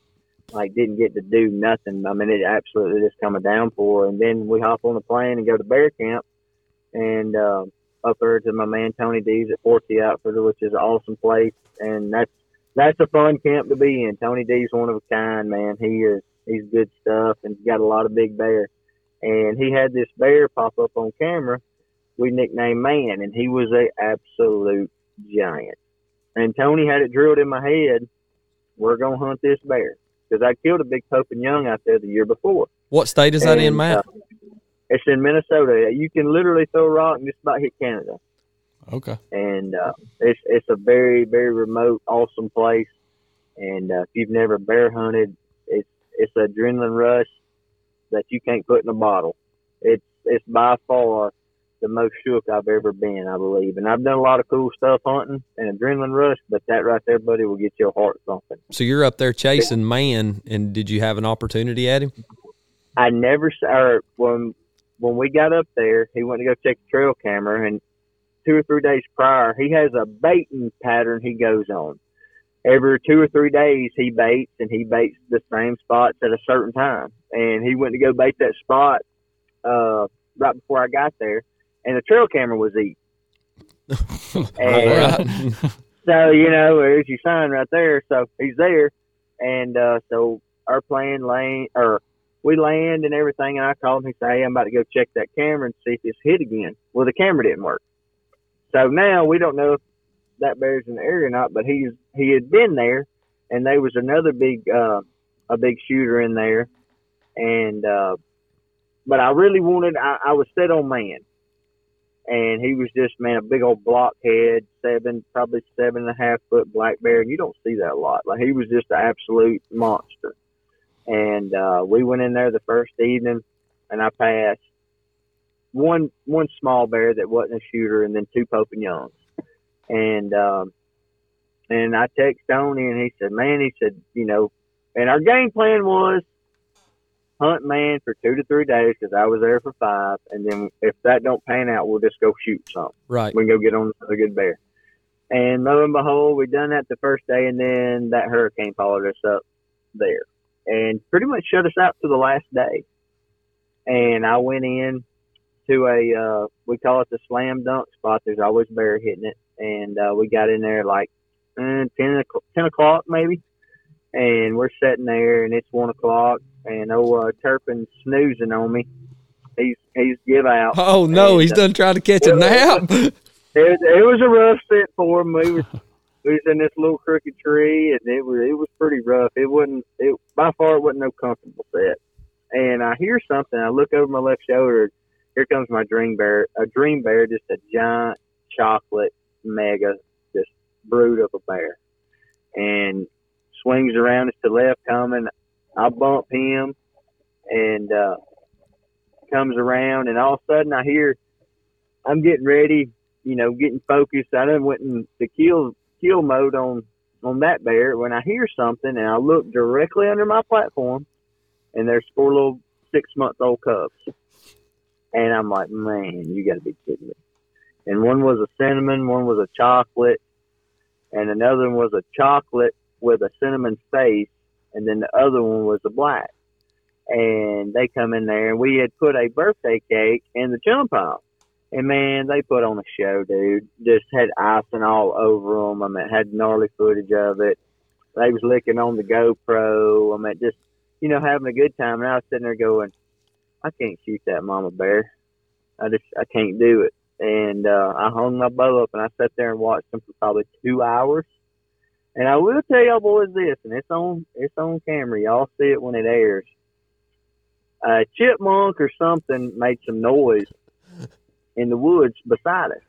like didn't get to do nothing. I mean, it absolutely just come a downpour. And then we hop on the plane and go to bear camp and um, up there to my man Tony D's at Forty Outfitter, which is an awesome place, and that's that's a fun camp to be in. Tony D's one of a kind, man. He is he's good stuff, and he's got a lot of big bear. And he had this bear pop up on camera. We nicknamed Man, and he was a absolute giant. And Tony had it drilled in my head. We're gonna hunt this bear because I killed a big Pope and Young out there the year before. What state is that in, Matt? uh, it's in Minnesota. You can literally throw a rock and just about hit Canada. Okay. And uh, it's it's a very very remote, awesome place. And uh, if you've never bear hunted, it's it's adrenaline rush that you can't put in a bottle. It's it's by far the most shook I've ever been, I believe. And I've done a lot of cool stuff hunting and adrenaline rush, but that right there, buddy, will get your heart thumping. So you're up there chasing man, and did you have an opportunity at him? I never saw when when we got up there, he went to go check the trail camera, and two or three days prior, he has a baiting pattern he goes on. Every two or three days, he baits, and he baits the same spots at a certain time. And he went to go bait that spot uh, right before I got there, and the trail camera was eating. [LAUGHS] and, [LAUGHS] so you know, there's your sign right there. So he's there, and uh, so our plan land or we land and everything. And I called him. He said, "Hey, I'm about to go check that camera and see if it's hit again." Well, the camera didn't work. So now we don't know if that bear's in the area or not. But he's he had been there, and there was another big uh, a big shooter in there, and uh, but I really wanted. I, I was set on man and he was just man a big old blockhead, seven probably seven and a half foot black bear, and you don't see that a lot. Like he was just an absolute monster. And uh, we went in there the first evening, and I passed one one small bear that wasn't a shooter, and then two Youngs. And um, and I texted Tony, and he said, "Man," he said, "you know," and our game plan was hunt man for two to three days because I was there for five, and then if that don't pan out, we'll just go shoot something. Right. We can go get on a good bear. And lo and behold, we done that the first day, and then that hurricane followed us up there, and pretty much shut us out to the last day. And I went in to a uh, we call it the slam dunk spot. There's always bear hitting it, and uh, we got in there like uh, 10, o'clock, 10 o'clock maybe, and we're sitting there, and it's one o'clock, and old uh, Turpin's snoozing on me. He's he's give out. Oh no, And, he's uh, done trying to catch a [LAUGHS] nap. it, it was a rough set for him. We was [LAUGHS] we was in this little crooked tree, and it was it was pretty rough. It wasn't it by far it wasn't no comfortable set. And I hear something. I look over my left shoulder. Here comes my dream bear. A dream bear, just a giant chocolate mega, just brood of a bear, and swings around. It's the left coming. I bump him, and uh, comes around, and all of a sudden I hear I'm getting ready, you know, getting focused. I done went in the kill kill mode on on that bear when I hear something and I look directly under my platform and there's four little six month old cubs. And I'm like, man, you gotta be kidding me. And one was a cinnamon, one was a chocolate, and another one was a chocolate with a cinnamon face, and then the other one was a black. And they come in there and we had put a birthday cake in the chum pile. And man, they put on a show, dude. Just had icing all over them. I mean, had gnarly footage of it. They was licking on the GoPro. I mean, just you know, having a good time. And I was sitting there going, I can't shoot that mama bear. I just I can't do it. And uh, I hung my bow up and I sat there and watched them for probably two hours. And I will tell y'all boys this, and it's on it's on camera. Y'all see it when it airs. A chipmunk or something made some noise in the woods beside us.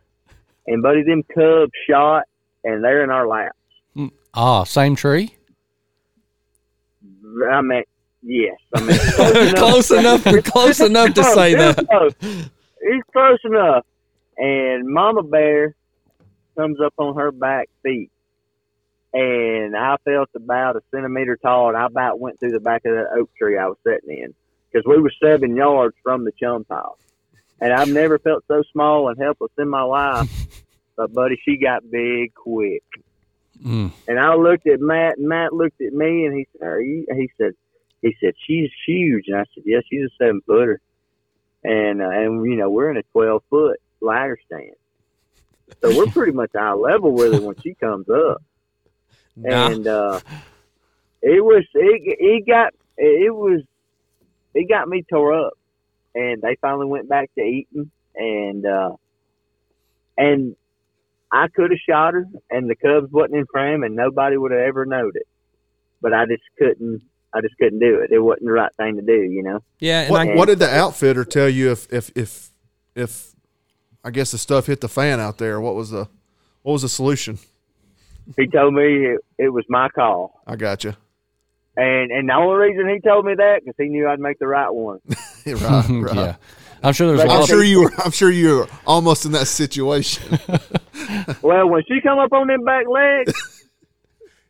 And buddy, them cubs shot, and they're in our lap. Ah, same tree. I mean, yes. I mean, [LAUGHS] close enough. close enough. Close enough to [LAUGHS] say that. close. He's close enough. And Mama Bear comes up on her back feet. And I felt about a centimeter tall, and I about went through the back of that oak tree I was sitting in. Because we were seven yards from the chum pile. And I've never felt so small and helpless in my life. [LAUGHS] But, buddy, she got big quick. Mm. And I looked at Matt, and Matt looked at me, and he said, "Are you?" He said, "He said she's huge." And I said, "Yes, she's a seven footer." And uh, and you know we're in a twelve foot ladder stand, so we're pretty much eye level with her when she comes up. Nah. And uh, it was it it got it was it got me tore up, and they finally went back to eating, and uh, and I could have shot her, and the Cubs wasn't in frame, and nobody would have ever known it. But I just couldn't. I just couldn't do it. It wasn't the right thing to do, you know. Yeah, and What, I, what did the outfitter tell you if if if if I guess the stuff hit the fan out there? What was the what was the solution? He told me it, it was my call, I got you. and and the only reason he told me that because he knew I'd make the right one. [LAUGHS] right, right. [LAUGHS] yeah, I'm sure there's a But lot. I'm sure you were. I'm sure you were almost in that situation. [LAUGHS] well, when she come up on them back legs,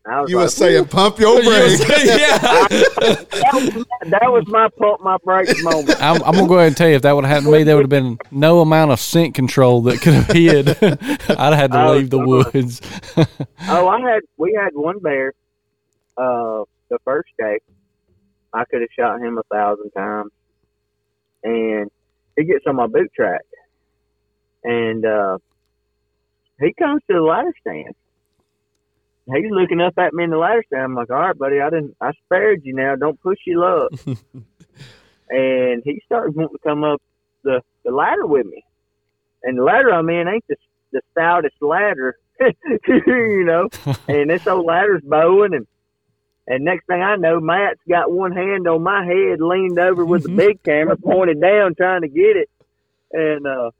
I was You like, was saying pump your [LAUGHS] brakes. yeah. that was, my, that was my pump my brakes moment. I'm, I'm gonna go ahead and tell you if that would have happened to me, there would have been no amount of scent control that could have hid. [LAUGHS] I'd have had to Oh, leave the woods. [LAUGHS] Oh, I had we had one bear. Uh, the first day, I could have shot him a thousand times, and he gets on my boot track, and uh, he comes to the ladder stand. He's looking up at me in the ladder stand. I'm like, "All right, buddy, I didn't. I spared you. Now, don't push your luck." [LAUGHS] and he started wanting to come up the the ladder with me, and the ladder I'm in ain't the the stoutest ladder, [LAUGHS] you know. [LAUGHS] and this old ladder's bowing, and and next thing I know, Matt's got one hand on my head, leaned over with the big camera, pointed down, trying to get it, and uh,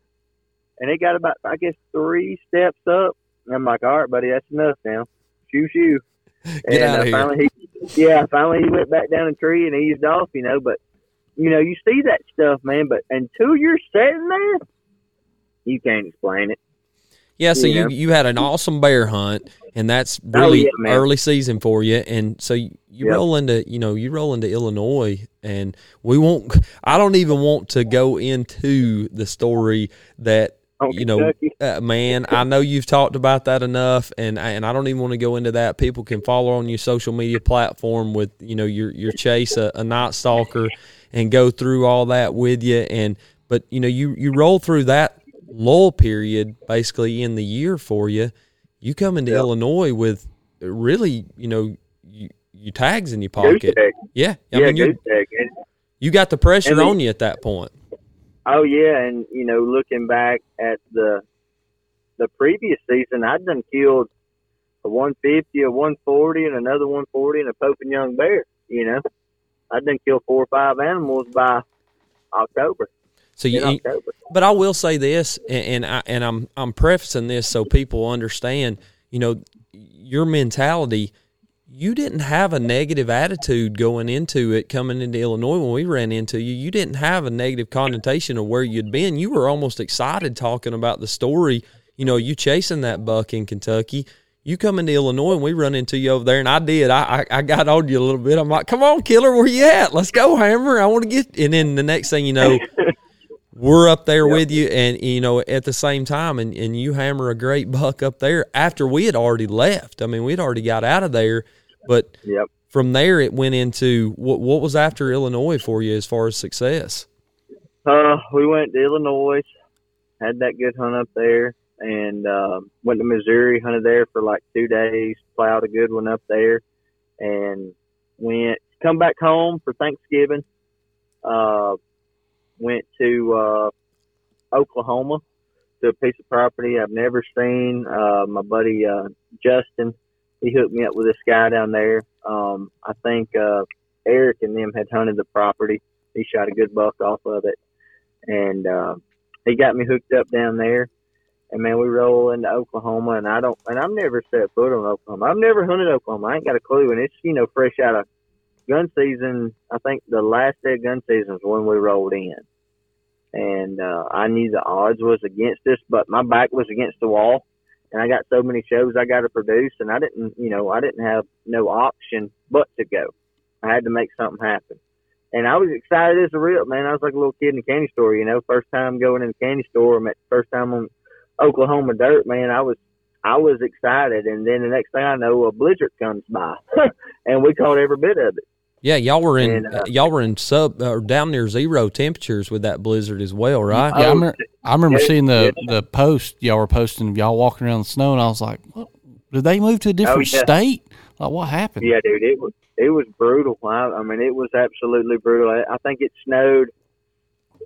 and it got about I guess three steps up. And I'm like, all right, buddy, that's enough now. Shoo shoo. Get and outta uh, here. finally he, yeah, finally he went back down the tree and eased off, you know. But you know, you see that stuff, man. But until you're sitting there, you can't explain it. Yeah, so Yeah. you you had an awesome bear hunt, and that's Oh, really yeah, early season for you. And so you, you Yep. roll into you know you roll into Illinois, and we won't. I don't even want to go into the story that you know, uh, man. I know you've talked about that enough, and I- and I don't even want to go into that. People can follow on your social media platform with you know your your chase a, a night stalker, and go through all that with you. And but you know you you roll through that lull period basically in the year for you. You come into Yep. Illinois with really you know you, you tags in your pocket. Yeah, I yeah, mean you goose egg. And- you got the pressure on you at that point. Oh yeah, and you know, looking back at the the previous season, I'd done killed a 150, a 140, and another 140, and a Pope and Young bear. You know, I'd done killed four or five animals by October. So you, October. but I will say this, and, and I and I'm I'm prefacing this so people understand. You know, your mentality. You didn't have a negative attitude going into it, coming into Illinois when we ran into you. You didn't have a negative connotation of where you'd been. You were almost excited talking about the story. You know, you chasing that buck in Kentucky. You come into Illinois and we run into you over there, and I did. I, I I got on you a little bit. I'm like, "Come on, killer, where you at? Let's go, Hammer. I want to get." And then the next thing you know, [LAUGHS] we're up there with you and you know at the same time and, and you hammer a great buck up there after we had already left i mean we'd already got out of there but Yep. from there it went into what what was after illinois for you as far as success Uh, we went to Illinois, had that good hunt up there, and um, went to Missouri, hunted there for like two days, plowed a good one up there, and went come back home for Thanksgiving. Uh, went to uh, Oklahoma to a piece of property I've never seen. Uh, my buddy uh, Justin, he hooked me up with this guy down there. Um, I think uh, Eric and them had hunted the property. He shot a good buck off of it, and uh, he got me hooked up down there. And man, we roll into Oklahoma, and I don't, and I've never set foot on Oklahoma. I've never hunted Oklahoma. I ain't got a clue, and it's you know fresh out of gun season. I think the last day of gun season was when we rolled in, and uh, I knew the odds was against us, but my back was against the wall, and I got so many shows I got to produce, and I didn't, you know, I didn't have no option but to go. I had to make something happen. And I was excited as a real man. I was like a little kid in a candy store, you know. First time going in the candy store, my first time on Oklahoma dirt, man. I was I was excited, and then the next thing I know, a blizzard comes by, [LAUGHS] and we caught every bit of it. Yeah y'all were in And, uh, y'all were in sub or down near zero temperatures with that blizzard as well right Yeah, I, remember, I remember seeing the, the post y'all were posting of y'all walking around the snow, and I was like, what? did they move to a different Oh, yeah. state? Like, what happened? Yeah, dude, it was it was brutal. I, I mean, it was absolutely brutal. I, I think it snowed.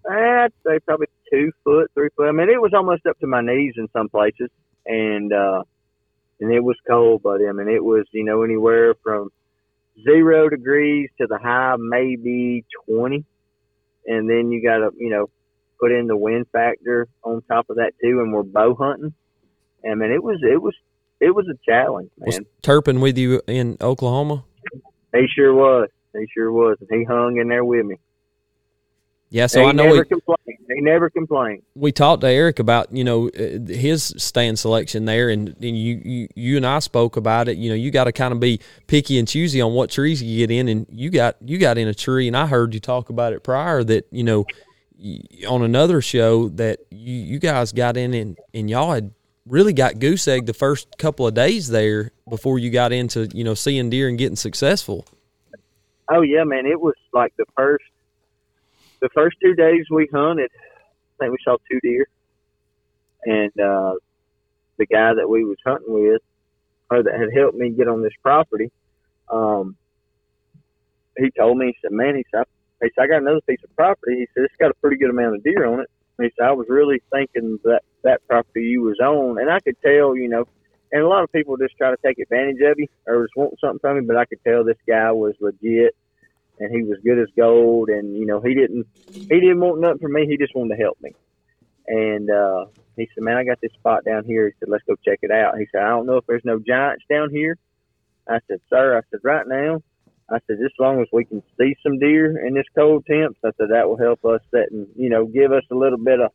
I'd say probably two foot, three foot. I mean, it was almost up to my knees in some places, and uh, and it was cold, buddy. I mean, it was you know anywhere from zero degrees to the high maybe twenty, and then you got to you know put in the wind factor on top of that too, and we're bow hunting. I mean, it was it was it was a challenge, man. was turpin with you in oklahoma He sure was. He sure was, and he hung in there with me. Yeah, so he I know never we, complained. He never complain. we talked to Eric about you know uh, his stand selection there, and, and you, you you and I spoke about it. You know, you got to kind of be picky and choosy on what trees you get in, and you got you got in a tree, and I heard you talk about it prior that you know on another show that you you guys got in and and y'all had really got goose egg the first couple of days there before you got into you know seeing deer and getting successful. Oh yeah, man! It was like the first, the first two days we hunted. I think we saw two deer, and uh, the guy that we was hunting with, or that had helped me get on this property, um, he told me he said, "Man, he said, he said I got another piece of property. He said it's got a pretty good amount of deer on it. He said I was really thinking that that property you was on, and I could tell, you know." And a lot of people just try to take advantage of you or just want something from you, but I could tell this guy was legit and he was good as gold and you know he didn't he didn't want nothing from me he just wanted to help me. And uh he said man i got this spot down here. He said let's go check it out. He said i don't know if there's no giants down here. I said sir i said right now. I said as long as we can see some deer in this cold temps i said that will help us set and you know give us a little bit of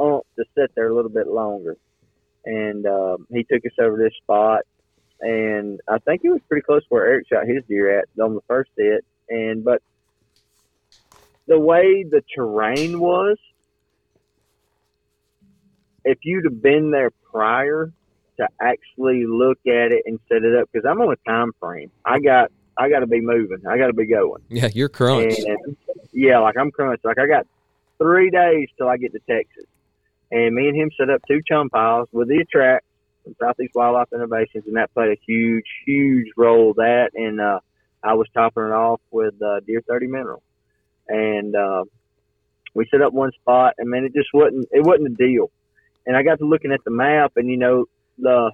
oomph to sit there a little bit longer. And um he took us over this spot and I think it was pretty close where Eric shot his deer at on the first hit and but the way the terrain was, if you'd have been there prior to actually look at it and set it up, because I'm on a time frame. I got I got to be moving. I got to be going. Yeah, you're crunch. And yeah, like I'm crunched. Like I got three days till I get to Texas, and me and him set up two chum piles with the attract from Southeast Wildlife Innovations, and that played a huge, huge role. That and uh, I was topping it off with uh, Deer 30 Mineral, and uh, we set up one spot, and man, it just wasn't it wasn't a deal. And I got to looking at the map, and you know the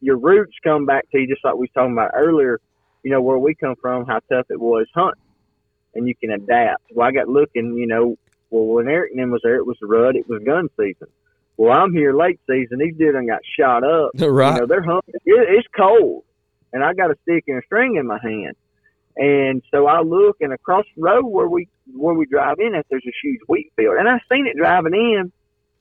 your roots come back to you just like we was talking about earlier. You know where we come from, how tough it was hunting, and you can adapt. Well, I got looking, you know, well when Eric and was there, it was rut, it was gun season. Well, I'm here late season. These deer done got shot up. [LAUGHS] right. You know, they're hunting. It, it's cold, and I got a stick and a string in my hand. And so I look, and across the road where we where we drive in, at there's a huge wheat field, and I seen it driving in,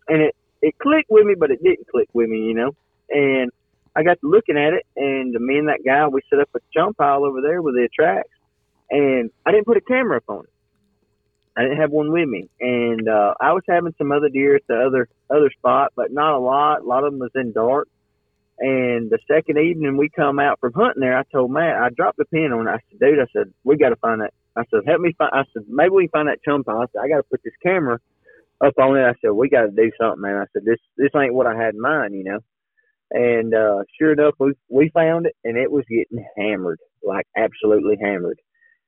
and it it clicked with me, but it didn't click with me, you know. And I got to looking at it, and me and that guy, we set up a chum pile over there with the tracks, and I didn't put a camera up on it. I didn't have one with me, and uh, I was having some other deer at the other other spot, but not a lot. A lot of them was in dark. And the second evening we come out from hunting there, I told Matt, I dropped the pin on. I said, dude, I said, we got to find that. I said, help me find, I said, maybe we can find that chum pile. I said, I got to put this camera up on it. I said, we got to do something, man. I said, this, this ain't what I had in mind, you know? And, uh, sure enough, we, we found it and it was getting hammered, like absolutely hammered.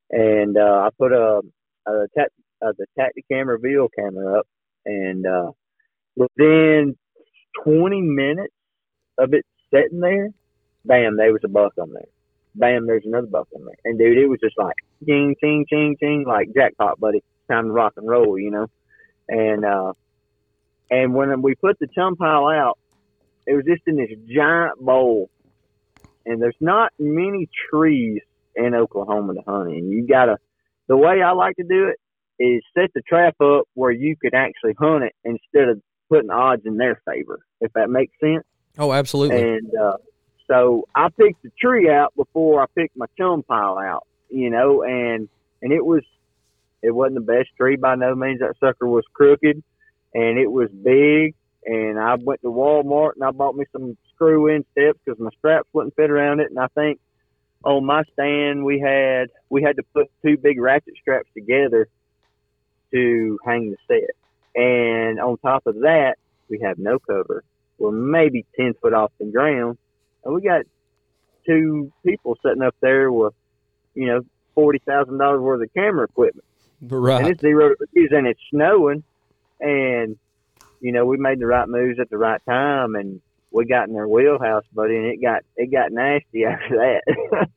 And, uh, I put a, a tac, uh, the Tacticam camera up and, uh, within 20 minutes of it sitting there, bam, there was a buck on there. Bam, there's another buck on there. And dude, it was just like ching, ching, ching, ching, like jackpot, buddy. Time to rock and roll, you know. And uh, and when we put the chum pile out, it was just in this giant bowl. And there's not many trees in Oklahoma to hunt in. You gotta. The way I like to do it is set the trap up where you could actually hunt it instead of putting odds in their favor. If that makes sense. Oh, absolutely. And uh, so I picked the tree out before I picked my chum pile out, you know, and and it was it wasn't the best tree by no means. That sucker was crooked, and it was big. And I went to Walmart and I bought me some screw in steps because my straps wouldn't fit around it. And I think on my stand we had we had to put two big ratchet straps together to hang the set. And on top of that, we have no cover we're maybe 10 foot off the ground. And we got two people sitting up there with, you know, $40,000 worth of camera equipment. Right. And it's zero degrees and it's snowing. And, you know, we made the right moves at the right time and we got in their wheelhouse, buddy, and it got, it got nasty [LAUGHS] after that.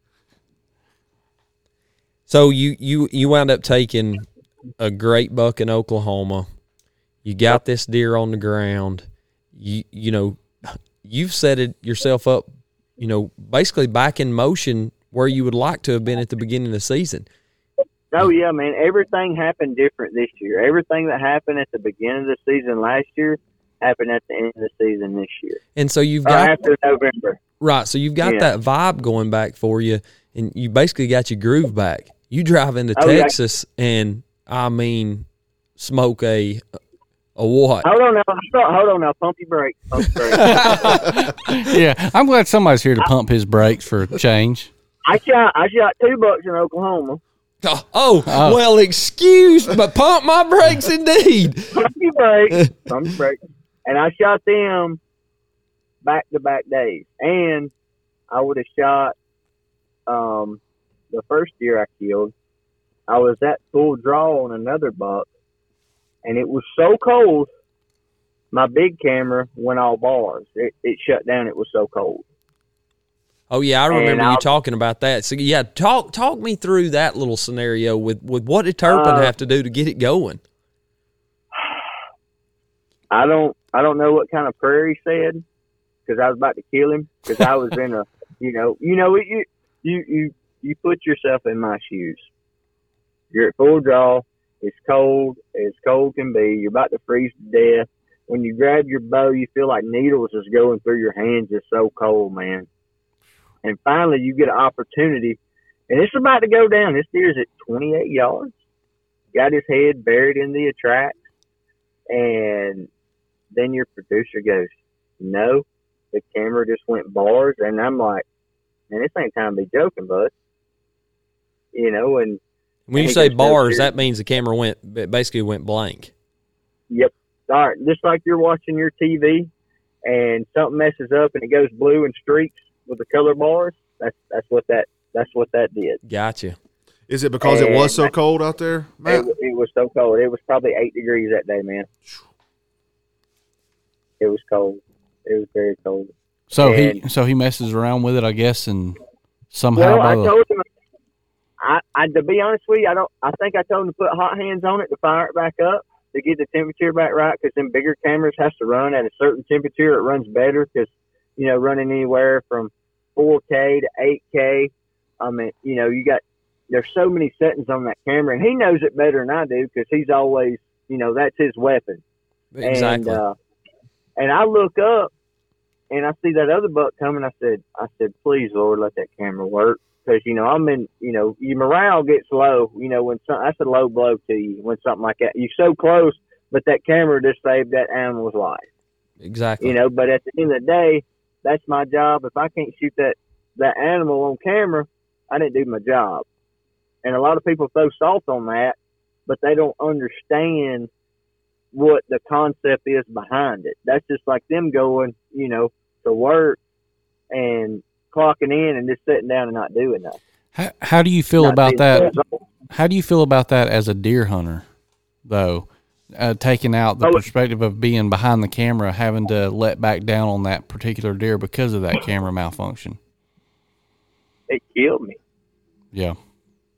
So you you you wound up taking a great buck in Oklahoma. You got this deer on the ground. You you know you've set it yourself up. You know basically back in motion where you would like to have been at the beginning of the season. Oh yeah, man. Everything happened different this year. Everything that happened at the beginning of the season last year happened at the end of the season this year. And so you've Or got after November. right. So you've got Yeah. that vibe going back for you, and you basically got your groove back. You drive into Oh, yeah. Texas, and I mean, smoke a what? Hold on now. Hold on now. Pump your brakes. Pump your brakes. [LAUGHS] yeah, I'm glad somebody's here to pump his brakes for a change. I shot. I shot two bucks in Oklahoma. Oh, oh, Oh. well, excuse, but pump my brakes indeed. Pump your brakes. Pump your brakes. And I shot them back to back days. And I would have shot um, the first deer I killed. I was at full draw on another buck, and it was so cold. My big camera went all bars. It, it shut down. It was so cold. Oh yeah, I remember you talking about that. So yeah, talk talk me through that little scenario with with what did Turpin Uh, have to do to get it going? [SIGHS] I don't I don't know what kind of prayer he said because I was about to kill him because I was in a [LAUGHS] you know you know you you you you put yourself in my shoes. You're at full draw. It's cold as cold can be. You're about to freeze to death. When you grab your bow, you feel like needles is going through your hands. It's so cold, man. And finally, you get an opportunity, and it's about to go down. This deer's at 28 yards. Got his head buried in the attract, and then your producer goes, "No, the camera just went bars," and I'm like, "Man, this ain't time to be joking, bud." You know, and When you say bars, that means the camera went basically went blank. Yep. All right. Just like you're watching your TV and something messes up and it goes blue and streaks with the color bars. That's that's what that that's what that did. Gotcha. Is it because it was so cold out there, Matt? It, it was so cold. It was probably eight degrees that day, man. It was cold. It was very cold. So he so he messes around with it, I guess, and somehow Well, I by the- told him. I, I to be honest with you, I don't. I think I told him to put hot hands on it to fire it back up to get the temperature back right. Because them bigger cameras has to run at a certain temperature. It runs better because you know running anywhere from 4K to 8K. I mean, you know, you got there's so many settings on that camera, and he knows it better than I do because he's always, you know, that's his weapon. Exactly. And, uh, and I look up and I see that other buck coming. I said, I said, please, Lord, let that camera work. Because, you know, I'm in, you know, your morale gets low, you know, when some, that's a low blow to you when something like that. You're so close, but that camera just saved that animal's life, exactly. you know. But at the end of the day, that's my job. If I can't shoot that, that animal on camera, I didn't do my job. And a lot of people throw salt on that, but they don't understand what the concept is behind it. That's just like them going, you know, to work and clocking in and just sitting down and not doing nothing. how, how do you feel Not about that? How do you feel about that as a deer hunter, though? Uh, taking out the Oh, perspective of being behind the camera, having to let back down on that particular deer because of that camera malfunction. It killed me. Yeah,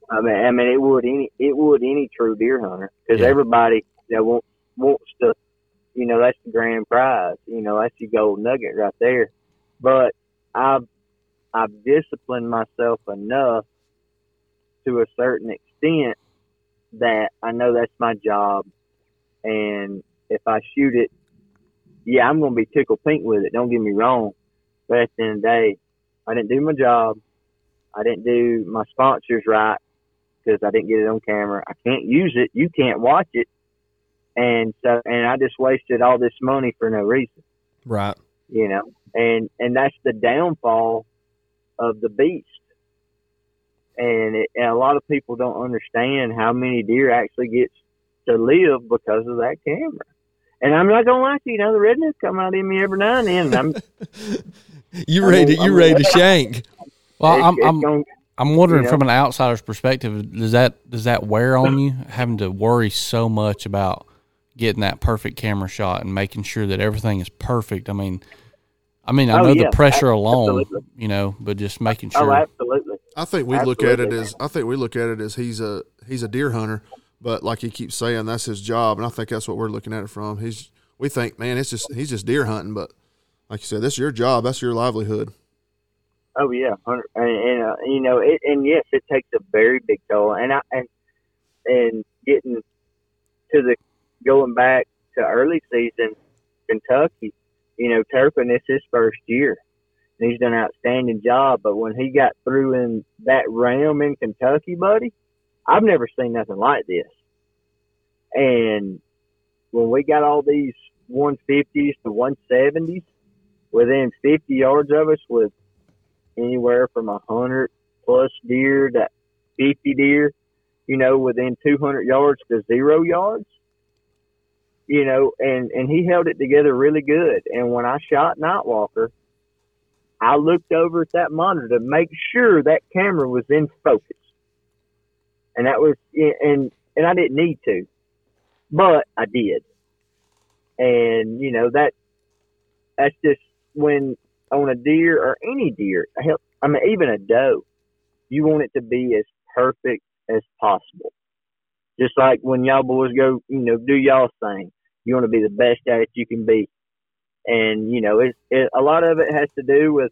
I mean, I mean, it would any it would any true deer hunter because Yeah. everybody that wants wants to, you know, that's the grand prize. You know, that's your gold nugget right there. But I've I've disciplined myself enough to a certain extent that I know that's my job, and if I shoot it, yeah, I'm gonna be tickled pink with it. Don't get me wrong, but at the end of the day, I didn't do my job. I didn't do my sponsors right because I didn't get it on camera. I can't use it. You can't watch it. And so, and I just wasted all this money for no reason, right. you know, and, and that's the downfall of the beast. And, it, and a lot of people don't understand how many deer actually gets to live because of that camera. And I'm not gonna lie to you, you know, the rednecks come out in me every now and then. And I'm, [LAUGHS] You ready? To, you I ready to shank? well, it's- I'm it's I'm gonna- I'm wondering you know? from an outsider's perspective, does that does that wear on you having to worry so much about getting that perfect camera shot and making sure that everything is perfect? I mean, I mean, I Oh, know yeah, the pressure alone, absolutely. you know, but just making sure. oh, sure. absolutely. I think we look at it as I think we look at it as he's a he's a deer hunter, but like he keeps saying, that's his job, and I think that's what we're looking at it from. He's we think, man, it's just he's just deer hunting, but like you said, that's your job, that's your livelihood. Oh yeah, hundred- and, and uh, you know, it, and yes, it takes a very big toll. And I and and getting to the going back to early season Kentucky, you know, Turpin is his first year. And he's done an outstanding job. But when he got through in that realm in Kentucky, buddy, I've never seen nothing like this. And when we got all these 150s to 170s within 50 yards of us with anywhere from 100 plus deer to 50 deer, you know, within 200 yards to zero yards, you know, and, and he held it together really good. And when I shot Nightwalker, I looked over at that monitor to make sure that camera was in focus. And that was, and, and I didn't need to, but I did. And, you know, that, that's just when on a deer or any deer, I mean, even a doe, you want it to be as perfect as possible. Just like when y'all boys go, you know, do y'all thing, you want to be the best at it you can be. And, you know, it's, it, a lot of it has to do with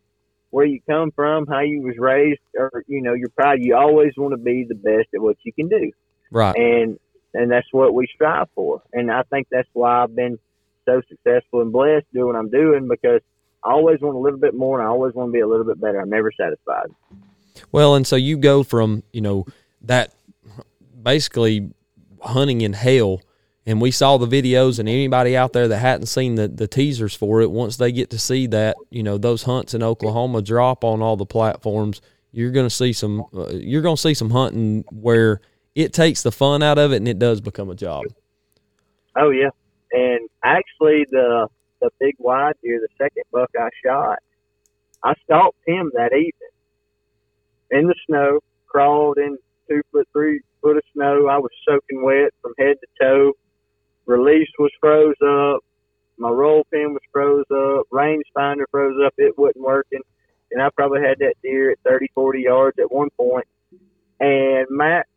where you come from, how you was raised, or, you know, your pride. You always want to be the best at what you can do. Right. And, and that's what we strive for. And I think that's why I've been so successful and blessed doing what I'm doing because I always want a little bit more and I always want to be a little bit better. I'm never satisfied. Well, and so you go from, you know, that basically hunting in hell and we saw the videos and anybody out there that hadn't seen the, the teasers for it once they get to see that you know those hunts in oklahoma drop on all the platforms you're going to see some uh, you're going to see some hunting where it takes the fun out of it and it does become a job. Oh yeah. And actually the the big wide deer the second buck i shot i stalked him that evening in the snow crawled in two foot three foot of snow. I was soaking wet from head to toe release was froze up. My roll pin was froze up. Range finder froze up. It wasn't working. And I probably had that deer at 30, 40 yards at one point. And Matt,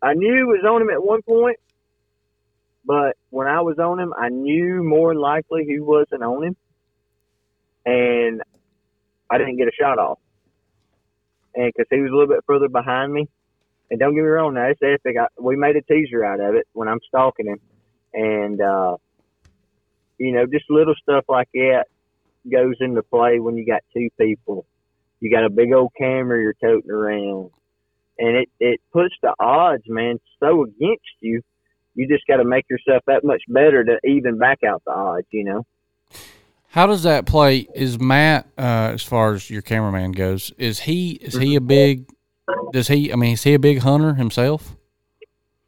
I knew was on him at one point, but when I was on him, I knew more than likely he wasn't on him. And I didn't get a shot off. And because he was a little bit further behind me. And don't get me wrong, now it's epic. I, we made a teaser out of it when I'm stalking him and uh, you know, just little stuff like that goes into play when you got two people. You got a big old camera you're toting around, and it it puts the odds, man, so against you. You just got to make yourself that much better to even back out the odds, you know. How does that play? Is Matt, uh, as far as your cameraman goes, is he is he a big? Does he? I mean, is he a big hunter himself?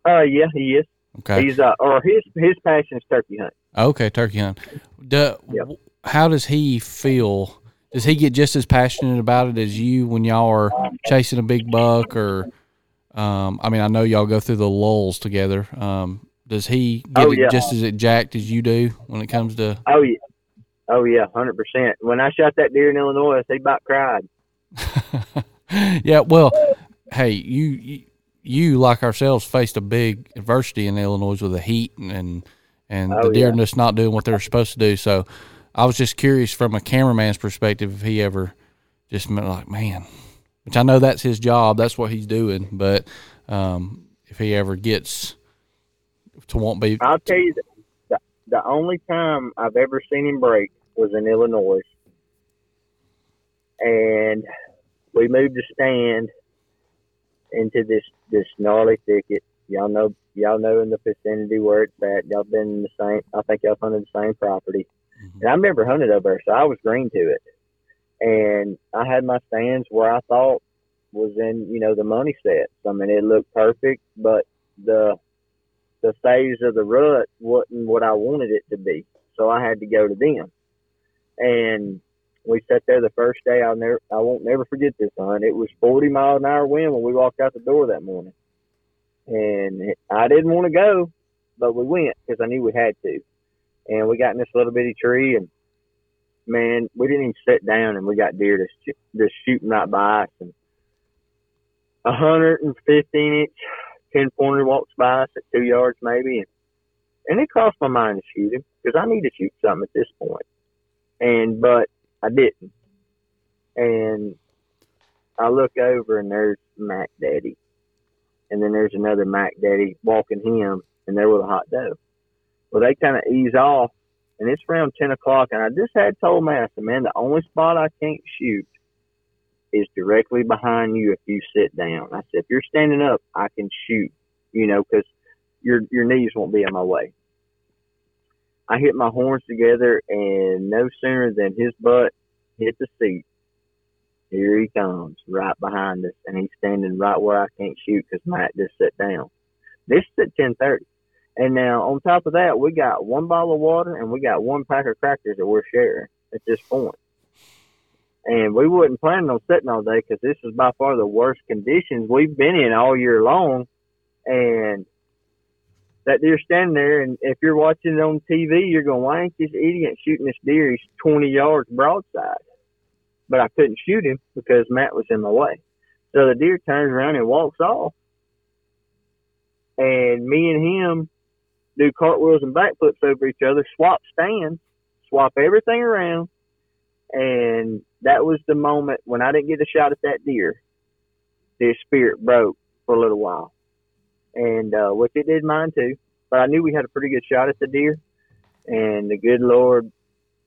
Uh, yeah, he is. Okay. He's uh, or his his passion is turkey hunt. Okay, turkey hunt. Do, Yep. How does he feel? Does he get just as passionate about it as you when y'all are chasing a big buck? Or, um, I mean, I know y'all go through the lulls together. Um, does he get Oh, it yeah. just as it jacked as you do when it comes to? Oh yeah, oh yeah, hundred percent. When I shot that deer in Illinois, they about cried. [LAUGHS] yeah, well, hey, you, you you like ourselves faced a big adversity in Illinois with the heat and and, and Oh, the deer yeah. just not doing what they're supposed to do. So I was just curious from a cameraman's perspective if he ever just meant like, man, which I know that's his job, that's what he's doing, but um, if he ever gets to won't be I'll tell you, the, the the only time I've ever seen him break was in Illinois, and we moved the stand into this this gnarly thicket. Y'all know, y'all know in the vicinity where it's at. Y'all been in the same. I think y'all hunted the same property, Mhm. and I remember hunting over there, so I was green to it. And I had my stands where I thought was in, you know, the money sets. I mean, it looked perfect, but the the phase of the rut wasn't what I wanted it to be. So I had to go to them. And we sat there the first day. I'll never, I won't never forget this hunt. It was 40 mile an hour wind when we walked out the door that morning. And I didn't want to go, but we went because I knew we had to. And we got in this little bitty tree and man, we didn't even sit down and we got deer just, just shooting right by us. And a hundred and fifteen inch ten pointer walks by us at two yards maybe, and and it crossed my mind to shoot him because I need to shoot something at this point, and but I didn't, and I look over and there's Mac Daddy, and then there's another Mac Daddy walking him, and they're with a hot doe. Well, they kind of ease off, and it's around 10 o'clock, and I just had told Matt, I said, man, the only spot I can't shoot is directly behind you if you sit down. I said, if you're standing up, I can shoot, you know, because your your knees won't be in my way. I hit my horns together, and no sooner than his butt hit the seat, here he comes, right behind us, and he's standing right where I can't shoot because Matt just sat down. This is at ten thirty, and now on top of that, we got one bottle of water and we got one pack of crackers that we're sharing at this point. And we wasn't planning on sitting all day because this is by far the worst conditions we've been in all year long. And that deer standing there, and if you're watching it on TV, you're going, "Why ain't this idiot shooting this deer? He's 20 yards broadside." But I couldn't shoot him because Matt was in my way. So the deer turns around and walks off, and me and him do cartwheels and backflips over each other, swap stands, swap everything around, and that was the moment when I didn't get a shot at that deer. His spirit broke for a little while and uh, which it did mine too. But I knew we had a pretty good shot at the deer, and the good Lord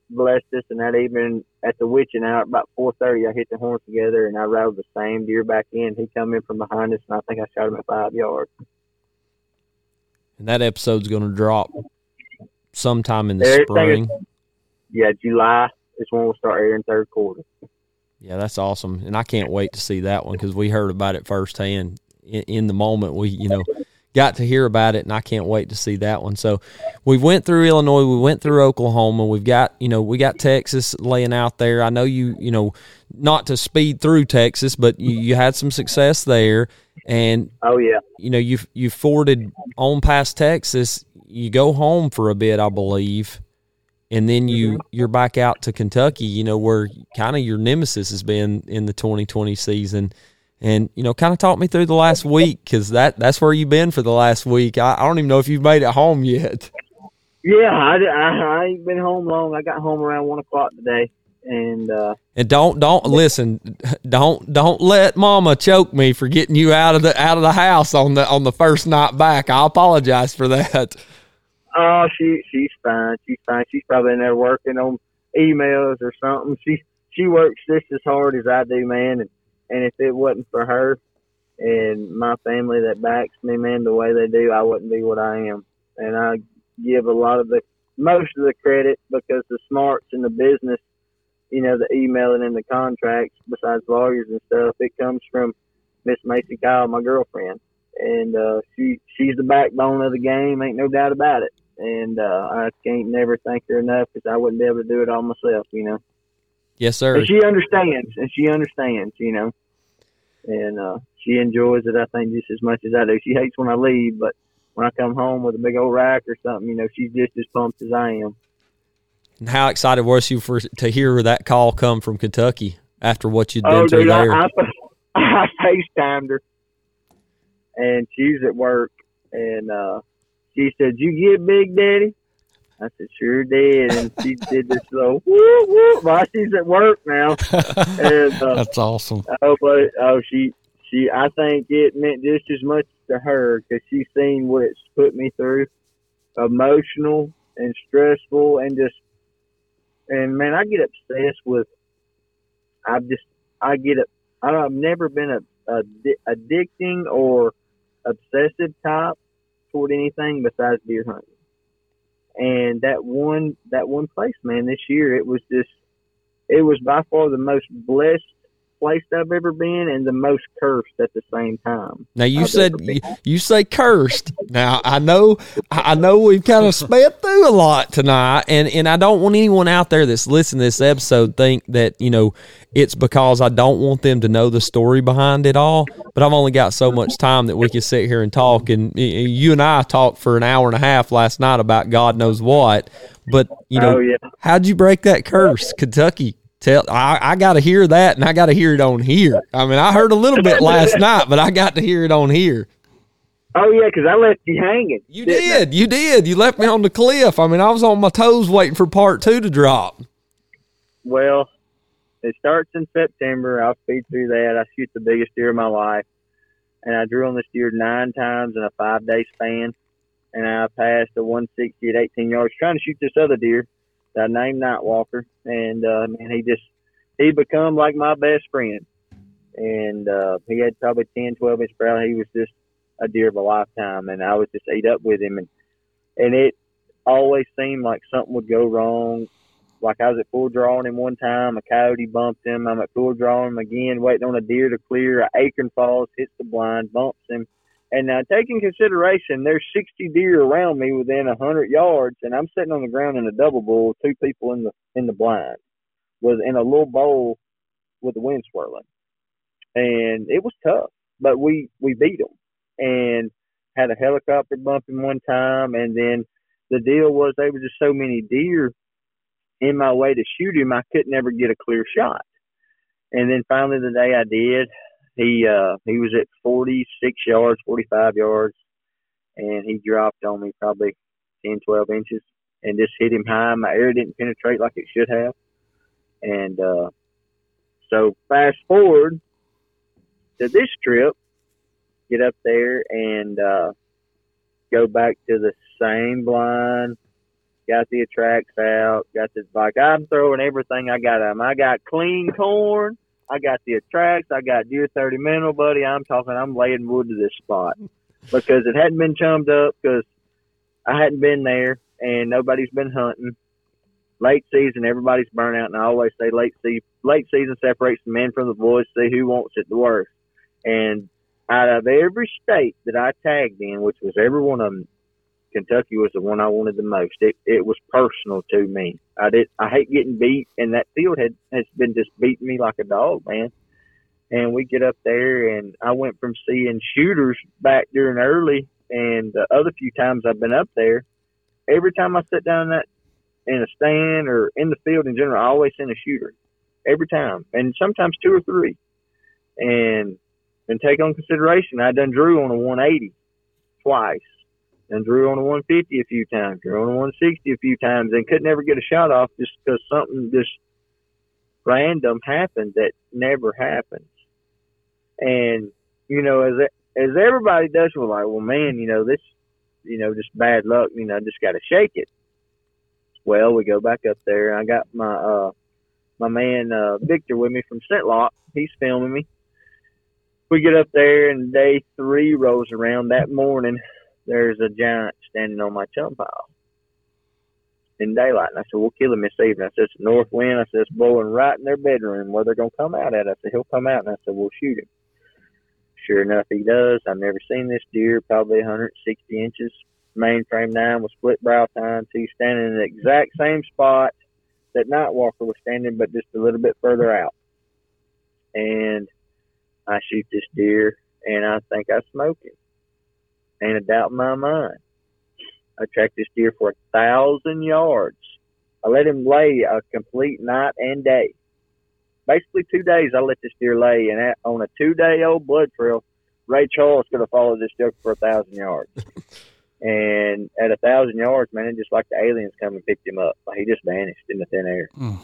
blessed us. And that evening at the witching hour, about four thirty, I hit the horns together, and I rattled the same deer back in. He come in from behind us, and I think I shot him at five yards. And that episode's going to drop sometime in the Everything spring. Is, yeah, July is when we'll start airing third quarter. Yeah, that's awesome, and I can't wait to see that one because we heard about it firsthand in, in the moment. We, you know, got to hear about it, and I can't wait to see that one. So, we went through Illinois, we went through Oklahoma, we've got, you know, we got Texas laying out there. I know you, you know, not to speed through Texas, but you, you had some success there, and oh yeah, you know, you you forded on past Texas. You go home for a bit, I believe, and then you mm-hmm. you're back out to Kentucky. You know, where kind of your nemesis has been in the 2020 season and you know, kind of talk me through the last week because that that's where you've been for the last week. I, I, don't even know if you've made it home yet. Yeah, I, I, I ain't been home long. I got home around one o'clock today, and uh, and don't don't listen, don't don't let Mama choke me for getting you out of the out of the house on the on the first night back. I apologize for that. Oh, she she's fine. She's fine. She's probably in there working on emails or something. She she works just as hard as I do, man, and and if it wasn't for her and my family that backs me, man, the way they do, I wouldn't be what I am. And I give a lot of the most of the credit because the smarts in the business, you know, the emailing and the contracts, besides lawyers and stuff, it comes from Miss Macy Kyle, my girlfriend, and uh, she she's the backbone of the game. Ain't no doubt about it. And uh, I can't never thank her enough because I wouldn't be able to do it all myself, you know. Yes, sir. And she understands, and she understands, you know, and uh, she enjoys it. I think just as much as I do. She hates when I leave, but when I come home with a big old rack or something, you know, she's just as pumped as I am. And how excited was you for to hear that call come from Kentucky after what you'd been oh, through dude, there? I, I, [LAUGHS] I FaceTimed her, and she's at work, and uh, she said, "You get Big Daddy?" I said, sure did. And she did this little whoop, whoop, while she's at work now. And, uh, [LAUGHS] That's awesome. Oh, but, oh, she, she, I think it meant just as much to her because she's seen what it's put me through emotional and stressful and just, and man, I get obsessed with, I just, I get it. I've never been a, a addicting or obsessive type toward anything besides deer hunting. And that one that one place, man, this year it was just it was by far the most blessed place I've ever been and the most cursed at the same time. Now you I've said you, you, say cursed. Now I know I know we've kind of sped through a lot tonight and and I don't want anyone out there that's listening to this episode think that, you know, it's because I don't want them to know the story behind it all, but I've only got so much time that we can sit here and talk and you and I talked for an hour and a half last night about God knows what. But, you know, oh, yeah. how'd you break that curse, Kentucky? Tell I, I got to hear that, and I got to hear it on here. I mean, I heard a little bit last night, but I got to hear it on here. Oh yeah, because I left you hanging. You did, I? you did. You left me on the cliff. I mean, I was on my toes waiting for part two to drop. Well, it starts in September. I'll speed through that. I shoot the biggest deer of my life, and I drew on this deer nine times in a five day span. And I passed a 160 at 18 yards trying to shoot this other deer I named Nightwalker. And, uh, man, he just, he become like my best friend. And, uh, he had probably 10, 12 inch barrel. He was just a deer of a lifetime. And I was just ate up with him. And, and it always seemed like something would go wrong like I was at full drawing him one time, a coyote bumped him. I'm at full drawing him again, waiting on a deer to clear. An acorn falls, hits the blind, bumps him. And now, taking consideration, there's 60 deer around me within 100 yards, and I'm sitting on the ground in a double bull, two people in the in the blind, was in a little bowl with the wind swirling, and it was tough, but we we beat them, and had a helicopter bump him one time, and then the deal was there were just so many deer in my way to shoot him, I could never get a clear shot. And then finally the day I did, he uh he was at 46 yards, 45 yards, and he dropped on me probably 10, 12 inches and just hit him high. My air didn't penetrate like it should have. And uh so fast forward to this trip, get up there and uh go back to the same blind, got the attracts out, got this like I'm throwing everything I got at I got clean corn, I got the attracts, I got deer thirty minnow, buddy. I'm talking, I'm laying wood to this spot [LAUGHS] because it hadn't been chummed up because I hadn't been there and nobody's been hunting. Late season, everybody's burnt out, and I always say late season, late season separates the men from the boys. See who wants it the worst. And out of every state that I tagged in, which was every one of them, Kentucky was the one I wanted the most. It it was personal to me. I did I hate getting beat, and that field had has been just beating me like a dog, man. And we get up there, and I went from seeing shooters back during early, and the other few times I've been up there, every time I sit down in that in a stand or in the field in general, I always send a shooter every time, and sometimes two or three. And and take on consideration, I done drew on a 180 twice and drew on a 150 a few times, drew on a 160 a few times, and could never get a shot off just because something just random happened that never happens. And you know, as as everybody does, we're like, well, man, you know, this, you know, just bad luck. You know, just got to shake it. Well, we go back up there. I got my uh my man uh Victor with me from ScentLok. He's filming me. We get up there and day three rolls around that morning there's a giant standing on my chum pile in daylight. And I said, we'll kill him this evening. I said, it's north wind. I said, it's blowing right in their bedroom where they're going to come out at. I said, he'll come out. And I said, we'll shoot him. Sure enough, he does. I've never seen this deer, probably 160 inches, mainframe nine with split brow tines. He's standing in the exact same spot that Nightwalker was standing, but just a little bit further out. And I shoot this deer, and I think I smoke him ain't a doubt in my mind. I tracked this deer for a thousand yards. I let him lay a complete night and day. Basically, two days I let this deer lay, and at, on a two-day-old blood trail, Ray Charles could have followed this deer for a thousand yards. [LAUGHS] and at a thousand yards, man, it just like the aliens come and picked him up. Like he just vanished in the thin air. Mm.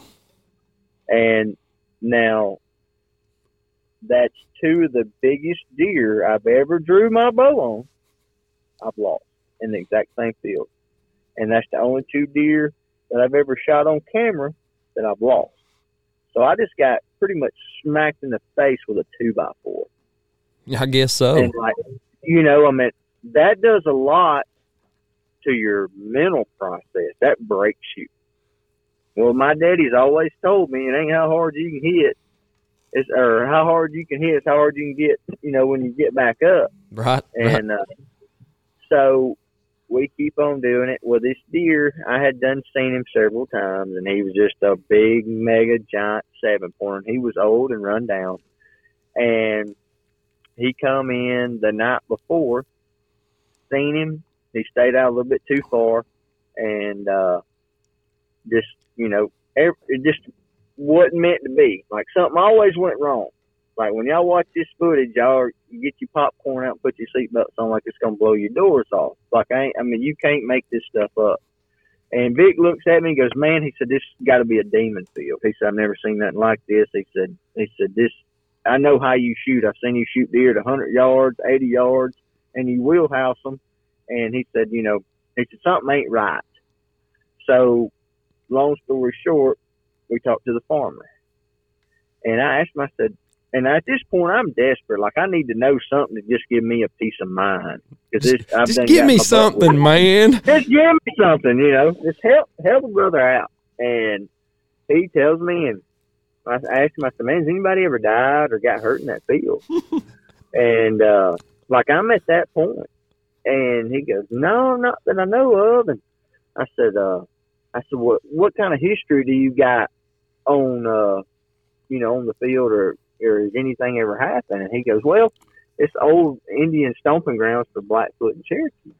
And now, that's two of the biggest deer I've ever drew my bow on I've lost in the exact same field. And that's the only two deer that I've ever shot on camera that I've lost. So I just got pretty much smacked in the face with a two by four. I guess so. And like, you know, I mean, that does a lot to your mental process. That breaks you. Well, my daddy's always told me it ain't how hard you can hit, it's or how hard you can hit, it's how hard you can get. You know, when you get back up. Right. And right. Uh, so we keep on doing it. Well, this deer, I had done seen him several times, and he was just a big, mega, giant seven pointer. He was old and run down, and he come in the night before. Seen him. He stayed out a little bit too far, and uh, just you know, every, it just wasn't meant to be. Like something always went wrong. Like when y'all watch this footage, y'all get your popcorn out, and put your seatbelts on, like it's gonna blow your doors off. Like I ain't, I mean, you can't make this stuff up. And Vic looks at me and goes, "Man," he said, "This got to be a demon field." He said, "I've never seen nothing like this." He said, "He said this I know how you shoot. I've seen you shoot deer at 100 yards, 80 yards, and you wheelhouse them. And he said, you know, he said something ain't right. So, long story short, we talked to the farmer, and I asked him. I said, and at this point, I'm desperate. Like I need to know something to just give me a peace of mind. I've Just give me something, man. [LAUGHS] Just give me something, you know. Just help help a brother out. And he tells me, and I asked him, I said, "Man, has anybody ever died or got hurt in that field?" [LAUGHS] and uh, like I'm at that point, and he goes, "No, not that I know of." And I said, uh, "I said, what what kind of history do you got on, uh, you know, on the field, or or has anything ever happened?" And he goes, "Well." It's old Indian stomping grounds for Blackfoot and Cherokee.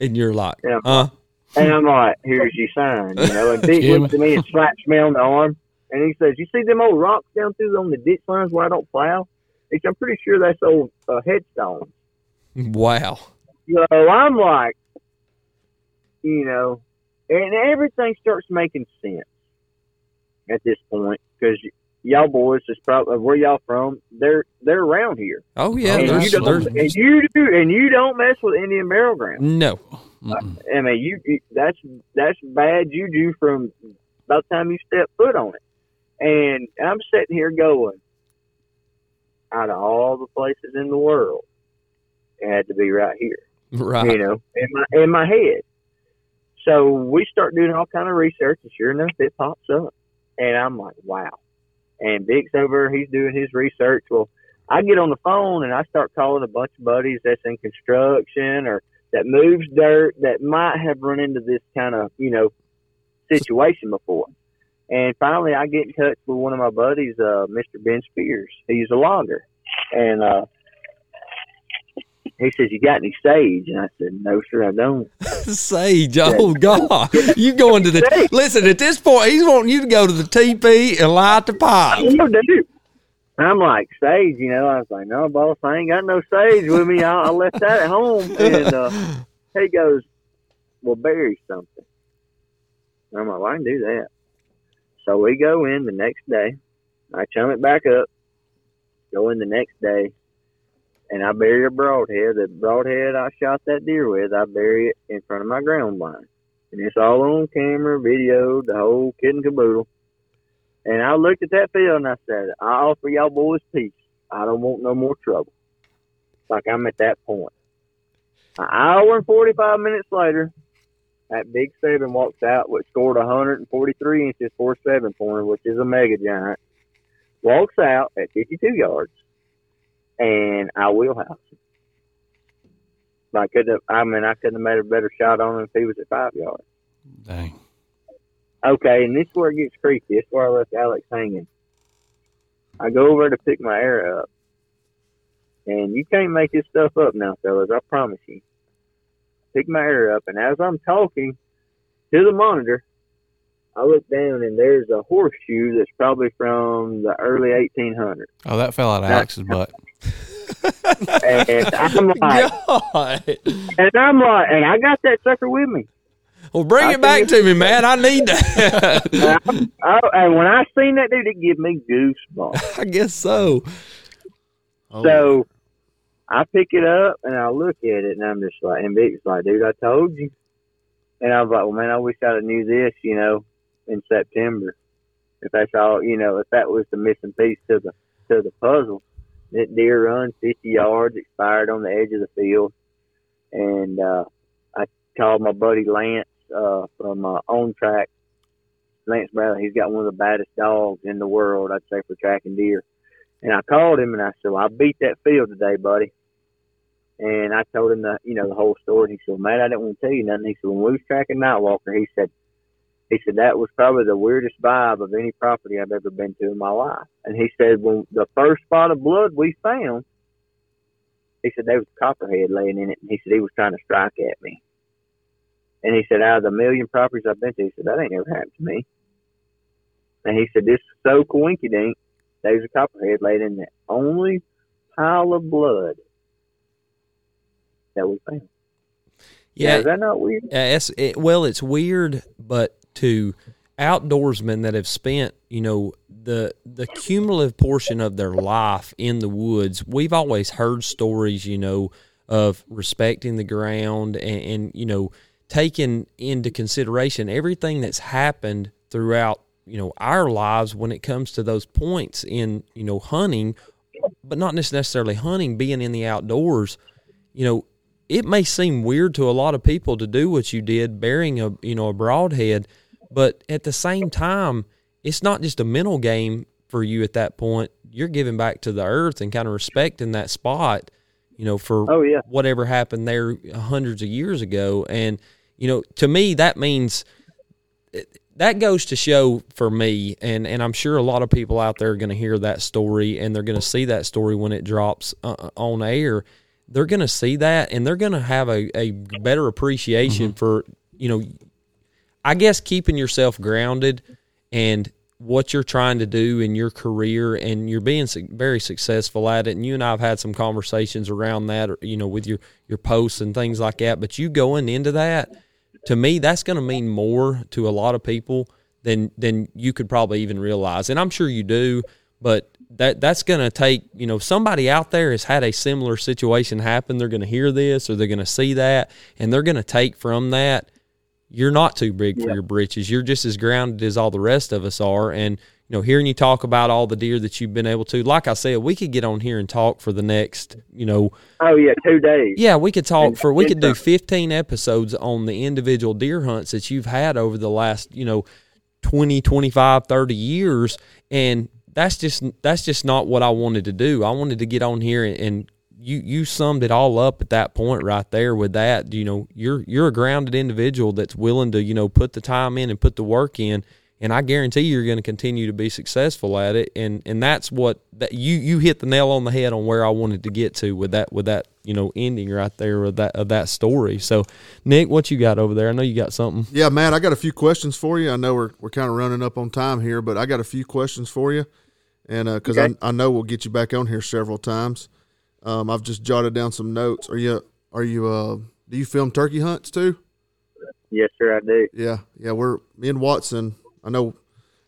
And you're like, Yeah. uh, And I'm like, here's your sign, you know. And [LAUGHS] Jimmy. looks at me and slaps me on the arm. And he says, you see them old rocks down through on the ditch lines where I don't plow? He said, I'm pretty sure that's old uh, headstones. wow. So I'm like, you know, and everything starts making sense at this point because y'all boys is probably where y'all from. They're they're around here, Oh yeah, and, there's, you don't, and you do, and you don't mess with Indian barrel ground. no. Uh, Mm-mm. I mean, you you- that's that's bad juju from about the time you step foot on it. And I'm sitting here going, out of all the places in the world, it had to be right here, Right. you know, in my in my head. So we start doing all kind of research, and sure enough, it pops up, and I'm like, wow. And Vic's over, he's doing his research. Well, I get on the phone and I start calling a bunch of buddies that's in construction or that moves dirt that might have run into this kind of, you know, situation before. And finally, I get in touch with one of my buddies, uh, Mr. Ben Spears. He's a logger. And uh, he says, You got any sage? And I said, No, sir, I don't. [LAUGHS] Sage, oh God, [LAUGHS] you going to the listen at this point? He's wanting you to go to the TP and light the pipe. No, dude. I'm like, Sage, you know, I was like, No, boss, I ain't got no sage with me. I, I left that at home. [LAUGHS] And uh, he goes, Well, bury something. And I'm like, well, I can do that. So we go in the next day. I chum it back up. Go in the next day, and I bury a broadhead. The broadhead I shot that deer with, I bury it in front of my ground blind, and it's all on camera, video, the whole kit and caboodle. And I looked at that field and I said, I offer y'all boys peace. I don't want no more trouble. Like I'm at that point. An hour and 45 minutes later, that big seven walks out, which scored 143 inches for a seven pointer, which is a mega giant. Walks out at 52 yards, and I will wheelhouse him. I couldn't. Have, I mean, I couldn't have made a better shot on him if he was at five yards. Dang. Okay, and this is where it gets creepy. This is where I left Alex hanging. I go over to pick my air up, and you can't make this stuff up now, fellas. I promise you. Pick my air up, and as I'm talking to the monitor, I look down, and there's a horseshoe that's probably from the early 1800s. Oh, that fell out of Alex's butt. And I'm like, [LAUGHS] God. and I'm like, and I got that sucker with me. Well, bring I it back to me, man. I need that. And, [LAUGHS] I, I, and when I seen that dude, it gave me goosebumps. [LAUGHS] I guess so. Oh, So I pick it up and I look at it and I'm just like, and Vic's like, dude, I told you. And I was like, well, man, I wish I'd have knew this, you know, in September. If that's all, you know, if that was the missing piece to the to the puzzle. That deer run 50 yards, expired on the edge of the field, and uh, I called my buddy Lance uh, from uh, On Track. Lance Bradley, he's got one of the baddest dogs in the world, I'd say, for tracking deer. And I called him and I said, well, I beat that field today, buddy. And I told him the, you know, the whole story. He said, man, I didn't want to tell you nothing. He said, when we was tracking Nightwalker, he said, he said that was probably the weirdest vibe of any property I've ever been to in my life. And he said, when the first spot of blood we found, he said there was a copperhead laying in it. And he said he was trying to strike at me. And he said, out of the million properties I've been to, he said that ain't never happened to me. And he said, this is so coinkydink there's a copperhead laid in the only pile of blood that we found. Now, Yeah, is that not weird? Uh, it's, it, well, it's weird, but to outdoorsmen that have spent you know the the cumulative portion of their life in the woods. We've always heard stories you know of respecting the ground and, and you know taking into consideration everything that's happened throughout you know our lives when it comes to those points in you know hunting but not necessarily hunting being in the outdoors. You know it may seem weird to a lot of people to do what you did bearing a you know a broadhead but at the same time it's not just a mental game for you at that point. You're giving back to the earth and kind of respecting that spot you know for Oh, yeah. whatever happened there hundreds of years ago. And you know to me that means eh, that goes to show for me and and I'm sure a lot of people out there are going to hear that story and they're going to see that story when it drops uh, uh on air. They're going to see that and they're going to have a, a better appreciation mm-hmm. for you know I guess keeping yourself grounded and what you're trying to do in your career and you're being very successful at it and you and I have had some conversations around that or, you know with your your posts and things like that but you going into that to me that's going to mean more to a lot of people than than you could probably even realize and I'm sure you do but that that's going to take you know somebody out there has had a similar situation happen they're going to hear this or they're going to see that and they're going to take from that you're not too big for your britches. You're just as grounded as all the rest of us are. And, you know, hearing you talk about all the deer that you've been able to, like I said, we could get on here and talk for the next, you know, Oh yeah, two days. yeah, we could talk And for, we could do 15 episodes on the individual deer hunts that you've had over the last, you know, 20, 25, 30 years. And that's just, that's just not what I wanted to do. I wanted to get on here and, and you you summed it all up at that point right there with that you know you're you're a grounded individual that's willing to you know put the time in and put the work in and I guarantee you're going to continue to be successful at it and and that's what that you you hit the nail on the head on where I wanted to get to with that with that you know ending right there with that of that story so Nick what you got over there I know you got something Yeah, Matt, I got a few questions for you. I know we're we're kind of running up on time here, but I got a few questions for you, and uh, because Okay. I I know we'll get you back on here several times. Um, I've just jotted down some notes. Are you are you uh do you film turkey hunts too? Yes, sir, I do. Yeah, yeah. We're me and Watson. I know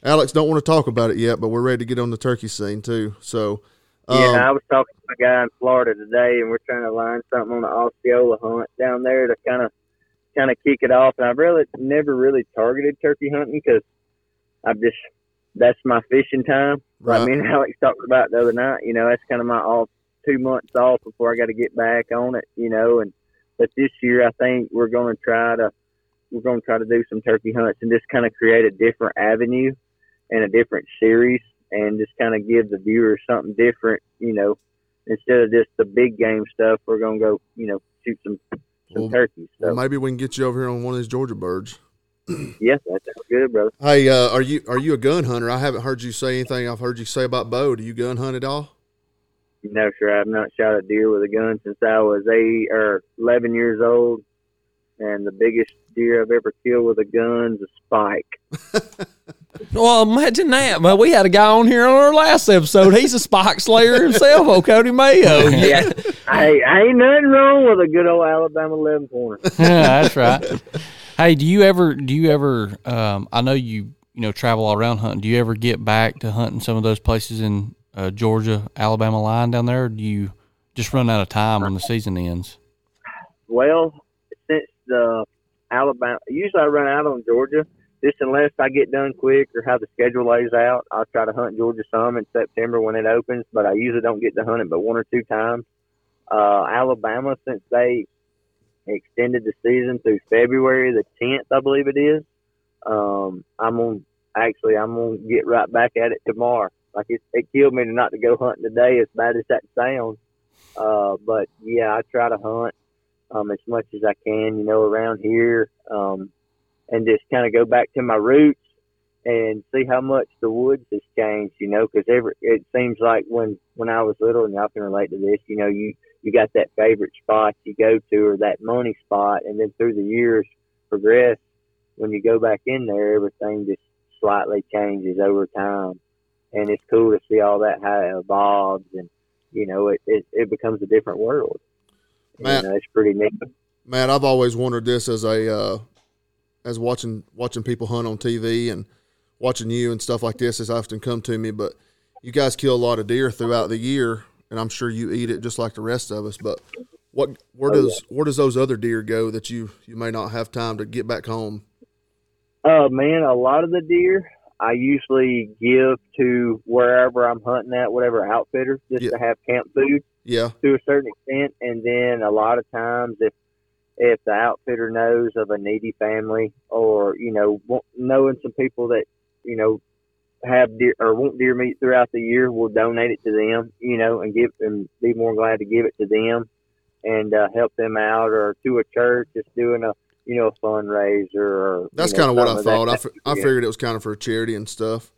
Alex don't want to talk about it yet, but we're ready to get on the turkey scene too. So, um, Yeah, I was talking to a guy in Florida today, and we're trying to line something on the Osceola hunt down there to kind of kind of kick it off. And I've really never really targeted turkey hunting because I've just that's my fishing time. Right. Like me and Alex talked about the other night. You know, that's kind of my off two months off before I got to get back on it. You know, and but this year I think we're going to try to we're going to try to do some turkey hunts and just kind of create a different avenue and a different series and just kind of give the viewers something different, you know, instead of just the big game stuff, we're going to go, you know, shoot some, some Well, turkeys. So, well, maybe we can get you over here on one of these Georgia birds. [CLEARS THROAT] yes, that sounds good, brother. Hey, uh, are you are you a gun hunter? I haven't heard you say anything. I've heard you say about bow. Do you gun hunt at all? No, sir, I've not shot a deer with a gun since I was eight or 11 years old. And the biggest deer I've ever killed with a gun's a spike. [LAUGHS] well imagine that but we had a guy on here on our last episode he's a spike slayer himself oh Cody Mayo [LAUGHS] Yeah. [LAUGHS] hey, ain't nothing wrong with a good old Alabama 11 pointer. yeah, that's right. Hey, do you ever do you ever um I know you you know travel all around hunting. Do you ever get back to hunting some of those places in uh, Georgia, Alabama line down there? Or do you just run out of time when the season ends? Well, since the Alabama, usually I run out on Georgia. Just unless I get done quick or how the schedule lays out, I'll try to hunt Georgia some in September when it opens. But I usually don't get to hunt it but one or two times. Uh, Alabama, since they extended the season through February the 10th, I believe it is. Um, I'm on. Actually, I'm gonna get right back at it tomorrow. Like it, it killed me not to go hunting today, as bad as that sounds. Uh, but yeah, I try to hunt um, as much as I can, you know, around here, um, and just kind of go back to my roots and see how much the woods has changed, you know, because every it seems like when when I was little, and y'all can relate to this, you know, you you got that favorite spot you go to or that money spot, and then through the years progress, when you go back in there, everything just slightly changes over time, and it's cool to see all that how it evolves, and you know, it it, it becomes a different world. Man, And, uh, it's pretty neat. Matt, I've always wondered this as a uh, as watching watching people hunt on TV, and watching you and stuff like this has often come to me. But you guys kill a lot of deer throughout the year, and I'm sure you eat it just like the rest of us. But what where Oh, does where does those other deer go that you you may not have time to get back home? Uh, man, a lot of the deer I usually give to wherever I'm hunting at, whatever outfitter, just Yeah. to have camp food Yeah, to a certain extent. And then a lot of times, if if the outfitter knows of a needy family, or you know, knowing some people that you know have deer or want deer meat throughout the year, we'll donate it to them, you know, and give and be more glad to give it to them and uh, help them out, or to a church just doing a you know a fundraiser. Or that's you know, kind of what I something thought. I, fi- I figured it was kind of for charity and stuff.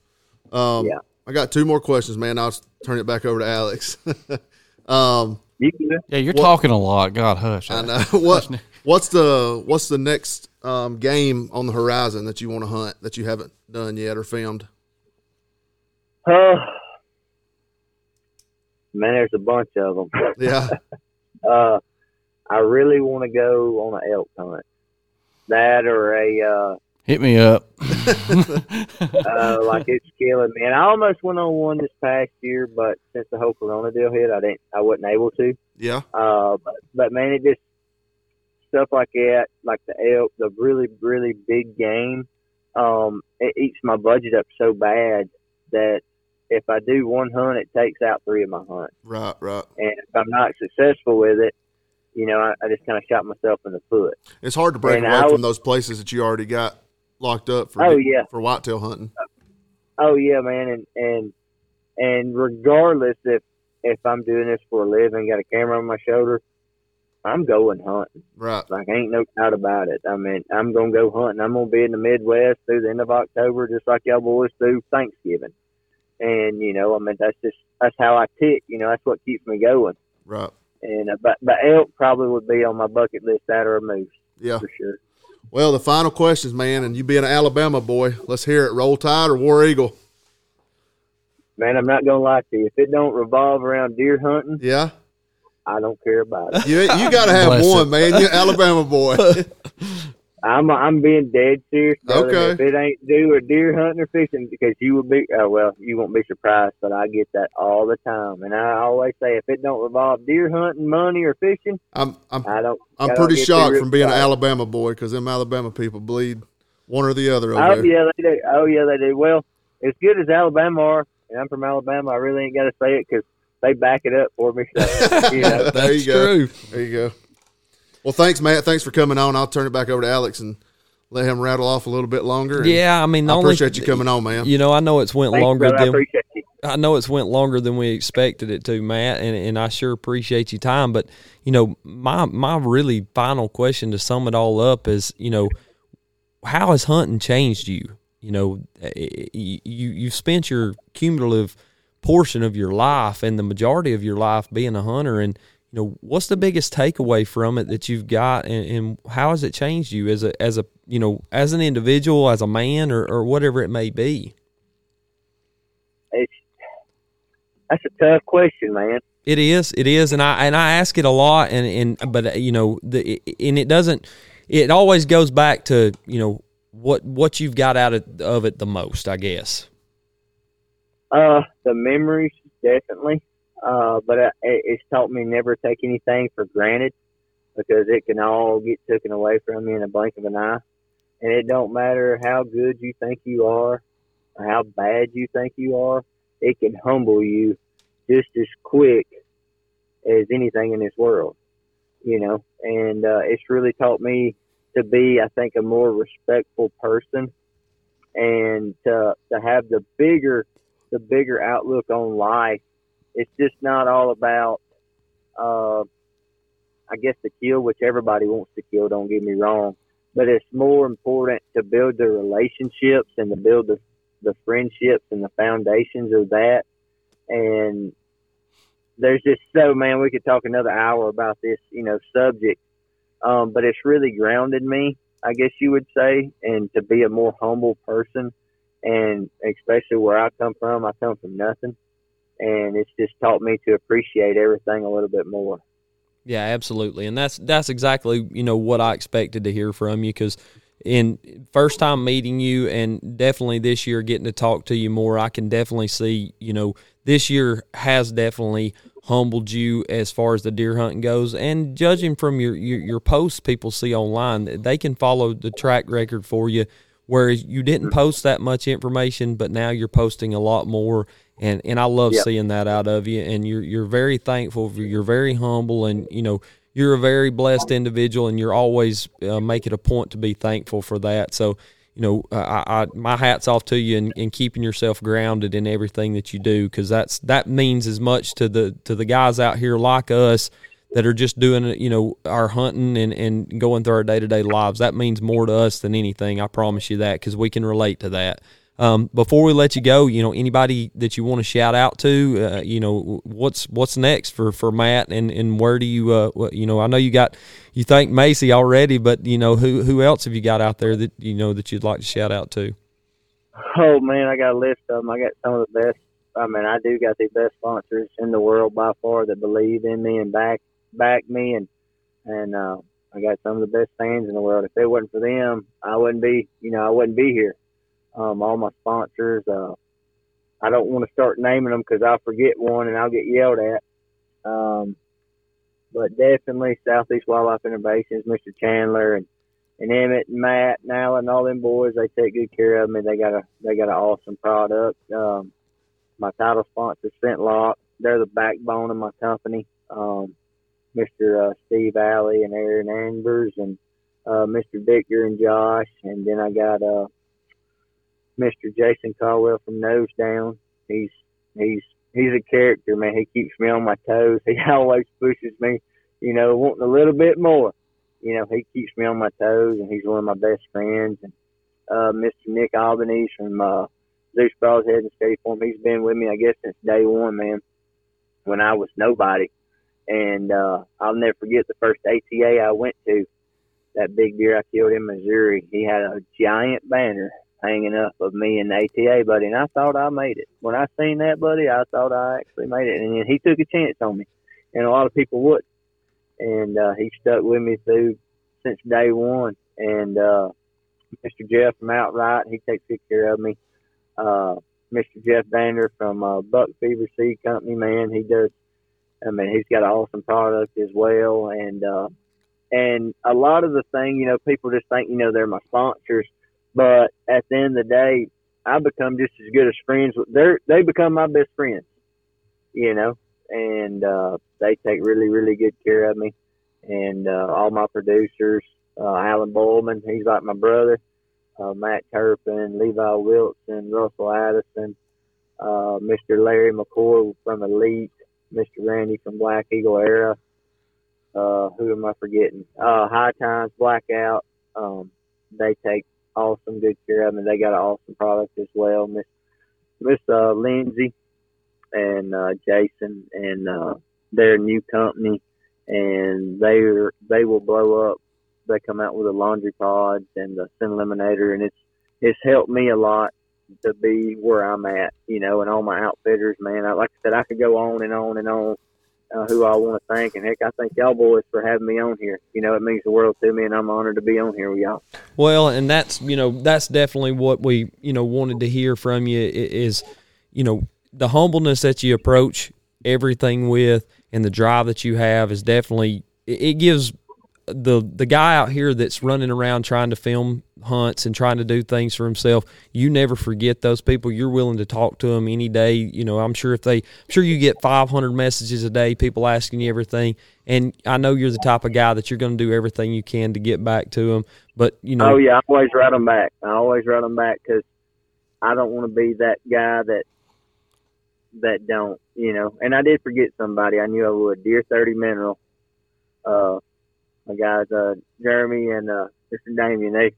Um, Yeah. I got two more questions, man. I'll turn it back over to Alex. [LAUGHS] um, You can do it. Yeah, you're What- talking a lot. God hush. I know [LAUGHS] what [LAUGHS] what's the what's the next um, game on the horizon that you want to hunt that you haven't done yet or filmed? Uh, man, there's a bunch of them. Yeah, Uh, I really want to go on an elk hunt. That or a uh, Hit me up. [LAUGHS] uh, like it's killing me. And I almost went on one this past year, but since the whole Corona deal hit, I didn't. I wasn't able to. yeah, Uh, but, but man, it just stuff like that, like the elk, the really really big game. Um, it eats my budget up so bad that if I do one hunt, it takes out three of my hunts. right, right. And if I'm not successful with it, you know, I, I just kind of shot myself in the foot. It's hard to break And away I from those places that you already got locked up for Oh yeah, for whitetail hunting. oh yeah, man, and and and regardless if if I'm doing this for a living, got a camera on my shoulder, I'm going hunting. Right, Like ain't no doubt about it. I mean, I'm gonna go hunting. I'm gonna be in the Midwest through the end of October, just like y'all boys do Thanksgiving. And you know, I mean, that's just that's how I tick. You know, that's what keeps me going. right. And uh, but but elk probably would be on my bucket list. That or a moose Yeah. for sure. Well, the final questions, man, and you being an Alabama boy, let's hear it. Roll Tide or War Eagle? Man, I'm not gonna lie to you. If it don't revolve around deer hunting, Yeah, I don't care about it. you you got to [LAUGHS] have Bless one, it. man. You're Alabama boy. [LAUGHS] I'm I'm being dead serious. brother. Okay. If it ain't do or deer hunting or fishing, because you will be uh, well, you won't be surprised, but I get that all the time, and I always say if it don't revolve deer hunting, money, or fishing, I'm I'm I don't. I'm I don't pretty get too shocked from being an. Alabama boy because them Alabama people bleed one or the other over Oh there. yeah, they do. Oh yeah, they do. Well, as good as Alabama are, and I'm from Alabama, I really ain't got to say it because they back it up for me. So, [LAUGHS] you know, there you go. true. There you go. Well, thanks, Matt. Thanks for coming on. I'll turn it back over to Alex and let him rattle off a little bit longer. Yeah, I mean, the I only, appreciate you coming on, man. You know, I know it's went thanks, longer brother. I than appreciate you. I know it's went longer than we expected it to, Matt, and, and I sure appreciate your time. But you know, my my really final question to sum it all up is, you know, how has hunting changed you? You know, eh, you you spent your cumulative portion of your life and the majority of your life being a hunter, and you know, what's the biggest takeaway from it that you've got, and, and how has it changed you as a as a you know as an individual, as a man, or, or whatever it may be? It's that's a tough question, man. It is, it is, and I and I ask it a lot, and and but uh, you know, the and it doesn't. It always goes back to you know what what you've got out of, of it the most, I guess. Uh, the memories definitely. Uh, but it, it's taught me never take anything for granted because it can all get taken away from you in a blink of an eye. And it don't matter how good you think you are or how bad you think you are. It can humble you just as quick as anything in this world, you know. And uh, it's really taught me to be, I think, a more respectful person and to to have the bigger the bigger outlook on life. It's just not all about, uh, I guess, the kill, which everybody wants to kill. Don't get me wrong, but it's more important to build the relationships and to build the the friendships and the foundations of that. And there's just so man, we could talk another hour about this, you know, subject. Um, but it's really grounded me, I guess you would say, and to be a more humble person and especially where I come from, I come from nothing, and it's just taught me to appreciate everything a little bit more. Yeah, absolutely, and that's that's exactly you know what I expected to hear from you because in first time meeting you, and definitely this year getting to talk to you more, I can definitely see you know this year has definitely humbled you as far as the deer hunting goes. And judging from your, your, your posts people see online, they can follow the track record for you. Whereas you didn't post that much information, but now you're posting a lot more, and, and I love Yep. seeing that out of you. And you're you're very thankful. For, you're very humble, and you know you're a very blessed individual, and you're always uh, make it a point to be thankful for that. So you know, I, I my hats off to you and, and keeping yourself grounded in everything that you do because that's that means as much to the to the guys out here like us that are just doing you know, our hunting and, and going through our day to day lives. That means more to us than anything. I promise you that because we can relate to that. Um, before we let you go, you know, anybody that you want to shout out to, uh, you know, what's what's next for, for Matt and, and where do you, uh, what, you know, I know you got, you thank Macy already, but you know, who who else have you got out there that you know that you'd like to shout out to? Oh man, I got a list of them. I got some of the best. I mean, I do got the best sponsors in the world by far that believe in me and back back me, and and uh, I got some of the best fans in the world. If it wasn't for them, I wouldn't be, you know, I wouldn't be here. Um, all my sponsors. Uh, I don't want to start naming them because I'll forget one and I'll get yelled at. Um, but definitely Southeast Wildlife Innovations, Mr. Chandler, and and Emmett and Matt and Alan, all them boys, they take good care of me. They got a they got an awesome product. Um, my title sponsor, ScentLok, they're the backbone of my company. Um, Mr. Uh, Steve Alley and Aaron Ambers and uh, Mr. Victor and Josh, and then I got uh, Mr. Jason Caldwell from Nose Down. He's he's he's a character, man. He keeps me on my toes. [LAUGHS] He always pushes me, you know, wanting a little bit more you know, he keeps me on my toes, and he's one of my best friends. And uh, Mr. Nick Albanese from uh, Zeus Broadheads and Steady Form, he's been with me, I guess, since day one, man. When I was nobody, and uh, I'll never forget the first ATA I went to. That big deer I killed in Missouri, he had a giant banner hanging up of me and the ATA buddy, and I thought I made it. When I seen that buddy, I thought I actually made it, and then he took a chance on me, and a lot of people wouldn't and uh, he stuck with me through since day one. And uh, Mr. Jeff from Outright, he takes good care of me. Uh, Mr. Jeff Bander from uh, Buck Fever Seed Company, man, he does. I mean, he's got an awesome product as well, and uh, and a lot of the thing, you know, people just think, you know, they're my sponsors, but at the end of the day, I become just as good as friends. They they become my best friends, you know and uh, they take really, really good care of me. And uh, all my producers, uh, Alan Bowman, he's like my brother, uh, Matt Turpin, Levi Wilson, Russell Addison, uh, Mr. Larry McCoy from Elite, Mr. Randy from Black Eagle Arrow. Uh, who am I forgetting? Uh, High Times, Blackout. Um, they take awesome good care of me. They got an awesome product as well. Miss Miss uh, Lindsay, and uh, Jason and uh, their new company, and they are they will blow up. They come out with the laundry pods and the Sin Eliminator, and it's it's helped me a lot to be where I'm at, you know, and all my outfitters, man. I, like I said, I could go on and on and on. Uh, who I want to thank, and heck, I thank y'all boys for having me on here. You know, it means the world to me, and I'm honored to be on here with y'all. Well, and that's you know that's definitely what we you know wanted to hear from you is you know the humbleness that you approach everything with and the drive that you have is definitely it it gives the the guy out here that's running around trying to film hunts and trying to do things for himself you never forget those people you're willing to talk to them any day you know i'm sure if they i'm sure you get 500 messages a day people asking you everything and i know you're the type of guy that you're going to do everything you can to get back to them but you know Oh yeah, I always write them back. I always write them back because I don't want to be that guy that that don't, you know. And I did forget somebody. I knew I would. Deer Thirty Mineral. Uh, my guys, uh, Jeremy and uh, Mr. Damien. They,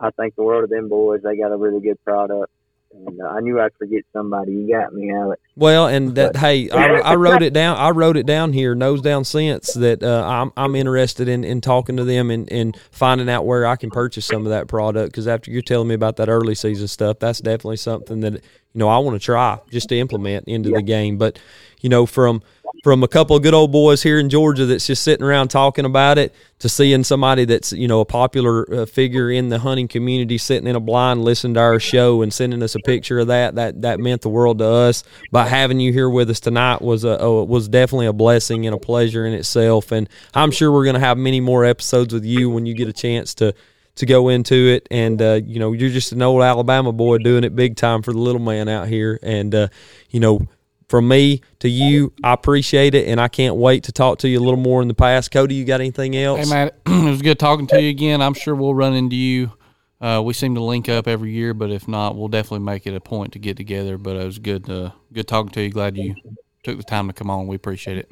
I think the world of them boys. They got a really good product. And uh, I knew I'd forget somebody. You got me, Alex. Well, and that hey, I, I [LAUGHS] wrote it down. I wrote it down here, Nose Down Scents that uh, I'm I'm interested in, in talking to them and, and finding out where I can purchase some of that product. Because after you're telling me about that early season stuff, that's definitely something that you know I want to try just to implement into the game. But you know, from from a couple of good old boys here in Georgia that's just sitting around talking about it to seeing somebody that's you know a popular uh, figure in the hunting community sitting in a blind listening to our show and sending us a picture of that that that meant the world to us. By having you here with us tonight was a, a was definitely a blessing and a pleasure in itself. And I'm sure we're going to have many more episodes with you when you get a chance to to go into it. And uh, you know, you're just an old Alabama boy doing it big time for the little man out here. And uh, you know, from me to you, I appreciate it, and I can't wait to talk to you a little more in the past. Cody, you got anything else? Hey, Matt, [CLEARS THROAT] it was good talking to you again. I'm sure we'll run into you. Uh, we seem to link up every year, but if not, we'll definitely make it a point to get together. But it was good, uh, good talking to you. Glad you took the time to come on. We appreciate it.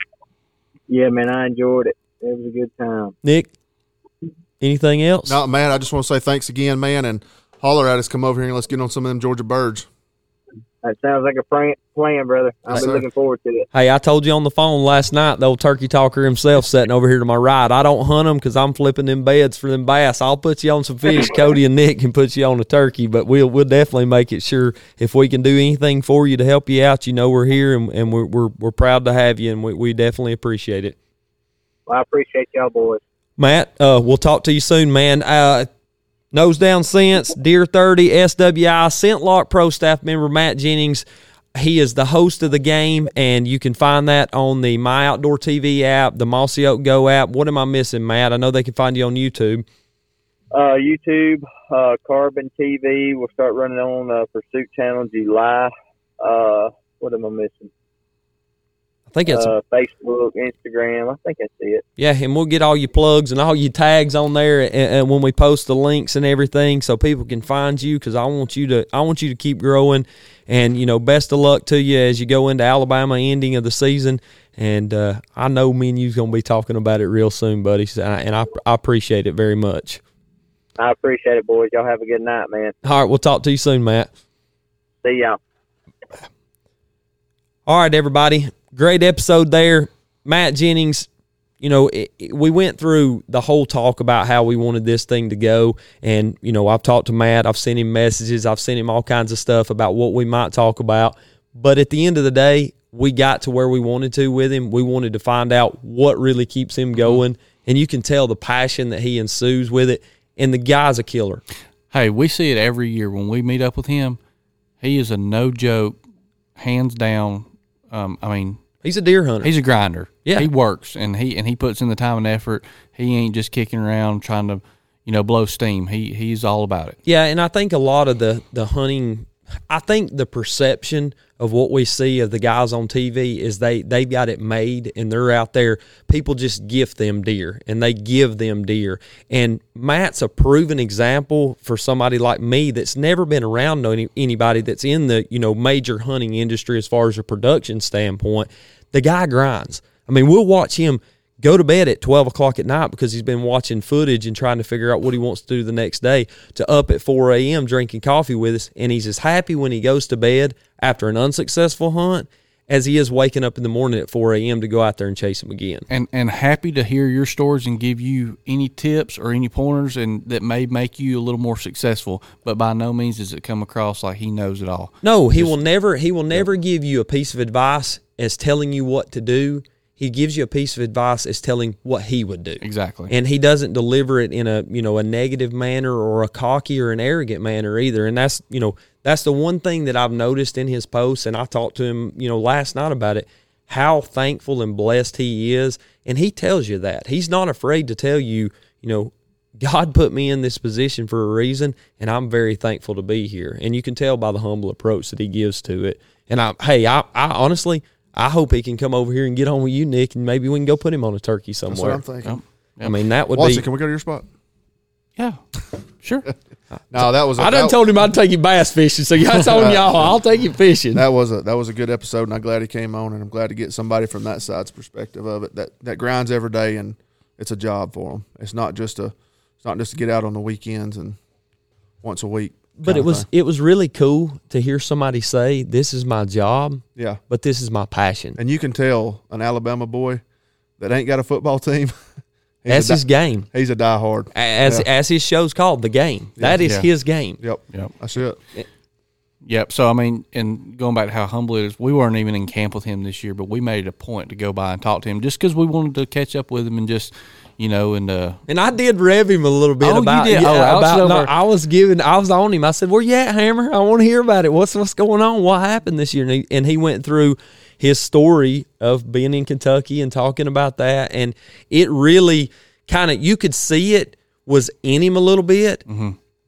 Yeah, man, I enjoyed it. It was a good time. Nick, anything else? No, man, I just want to say thanks again, man, and holler at us. Come over here and let's get on some of them Georgia birds. That sounds like a plan, brother. I've Yes, been sir. looking forward to it. Hey, I told you on the phone last night, the old turkey talker himself sitting over here to my right. I don't hunt them because I'm flipping them beds for them bass. I'll put you on some fish. [LAUGHS] Cody and Nick can put you on a turkey, but we'll we'll definitely make it sure if we can do anything for you to help you out, you know we're here and, and we're, we're we're proud to have you and we, we definitely appreciate it. Well, I appreciate y'all boys. Matt, uh, we'll talk to you soon, man. Uh, Nose Down Scents, Deer 30, SWI, ScentLok Pro staff member Matt Jennings. He is the host of the game, and you can find that on the My Outdoor TV app, the Mossy Oak Go app. What am I missing, Matt? I know they can find you on YouTube. Uh, YouTube, uh, Carbon TV. We'll start running on uh, Pursuit Channel July. Uh, what am I missing? I think it's Uh, Facebook, Instagram. I think that's it. Yeah, and we'll get all your plugs and all your tags on there, and, and when we post the links and everything, so people can find you. Because I want you to, I want you to keep growing, and you know, best of luck to you as you go into Alabama ending of the season. And uh, I know me and you's gonna be talking about it real soon, buddy. So, and I, I appreciate it very much. I appreciate it, boys. Y'all have a good night, man. All right, we'll talk to you soon, Matt. See y'all. All right, everybody. Great episode there. Matt Jennings, you know, it, it- we went through the whole talk about how we wanted this thing to go. And, you know, I've talked to Matt, I've sent him messages, I've sent him all kinds of stuff about what we might talk about. But at the end of the day, we got to where we wanted to with him. We wanted to find out what really keeps him mm-hmm. going. And you can tell the passion that he ensues with it. And the guy's a killer. Hey, we see it every year when we meet up with him. He is a no joke, hands down. Um, I mean, He's a deer hunter. he's a grinder. Yeah. he works and he and he puts in the time and effort. He ain't just kicking around trying to, you know, blow steam. He he's all about it. Yeah, and I think a lot of the the hunting, I think the perception of what we see of the guys on TV is they they've got it made and they're out there. People just gift them deer and they give them deer. And Matt's a proven example for somebody like me that's never been around any, anybody that's in the you know major hunting industry as far as a production standpoint. The guy grinds. I mean, we'll watch him go to bed at 12 o'clock at night because he's been watching footage and trying to figure out what he wants to do the next day to up at 4 a.m. drinking coffee with us. And he's as happy when he goes to bed after an unsuccessful hunt as he is waking up in the morning at 4 a.m. to go out there and chase him again. And and happy to hear your stories and give you any tips or any pointers and that may make you a little more successful. But by no means does it come across like he knows it all. No, he will never he will never give you a piece of advice as telling you what to do. He gives you a piece of advice as telling what he would do. Exactly. and he doesn't deliver it in a you know a negative manner or a cocky or an arrogant manner either. And that's you know that's the one thing that i've noticed in his posts and i talked to him you know last night about it how thankful and blessed he is. And he tells you that. He's not afraid to tell you you know god put me in this position for a reason and i'm very thankful to be here. And you can tell by the humble approach that he gives to it. And i hey i, I honestly i hope he can come over here and get on with you nick and maybe we can go put him on a turkey That's what somewhere I'm thinking. I mean, that would Watson, be. can we go to your spot? yeah, sure. [LAUGHS] No, that was. a- I done that- told him I'd take you bass fishing, so that's [LAUGHS] on y'all. I'll take you fishing. that was a that was a good episode, and I'm glad he came on, and I'm glad to get somebody from that side's perspective of it that that grinds every day, and it's a job for them. It's not just a it's not just to get out on the weekends and once a week. But it was thing. it was really cool to hear somebody say, "This is my job, yeah, but this is my passion." and you can tell an Alabama boy that ain't got a football team. [LAUGHS] he's That's a his game, He's a diehard. as Yeah. as his show's called, the game. That is Yeah. his game. Yep. Yep. That's it. Yep. So I mean, and going back to how humble it is, we weren't even in camp with him this year, but we made it a point to go by and talk to him just because we wanted to catch up with him and just, you know, and uh, And I did rev him a little bit Oh, you about did? yeah, Oh, Alex about over- I was giving I was on him. I said, "Where you at, Hammer? I want to hear about it. What's what's going on? What happened this year?" And he, and he went through his story of being in Kentucky and talking about that, and it really kind of you could see it was in him a little bit,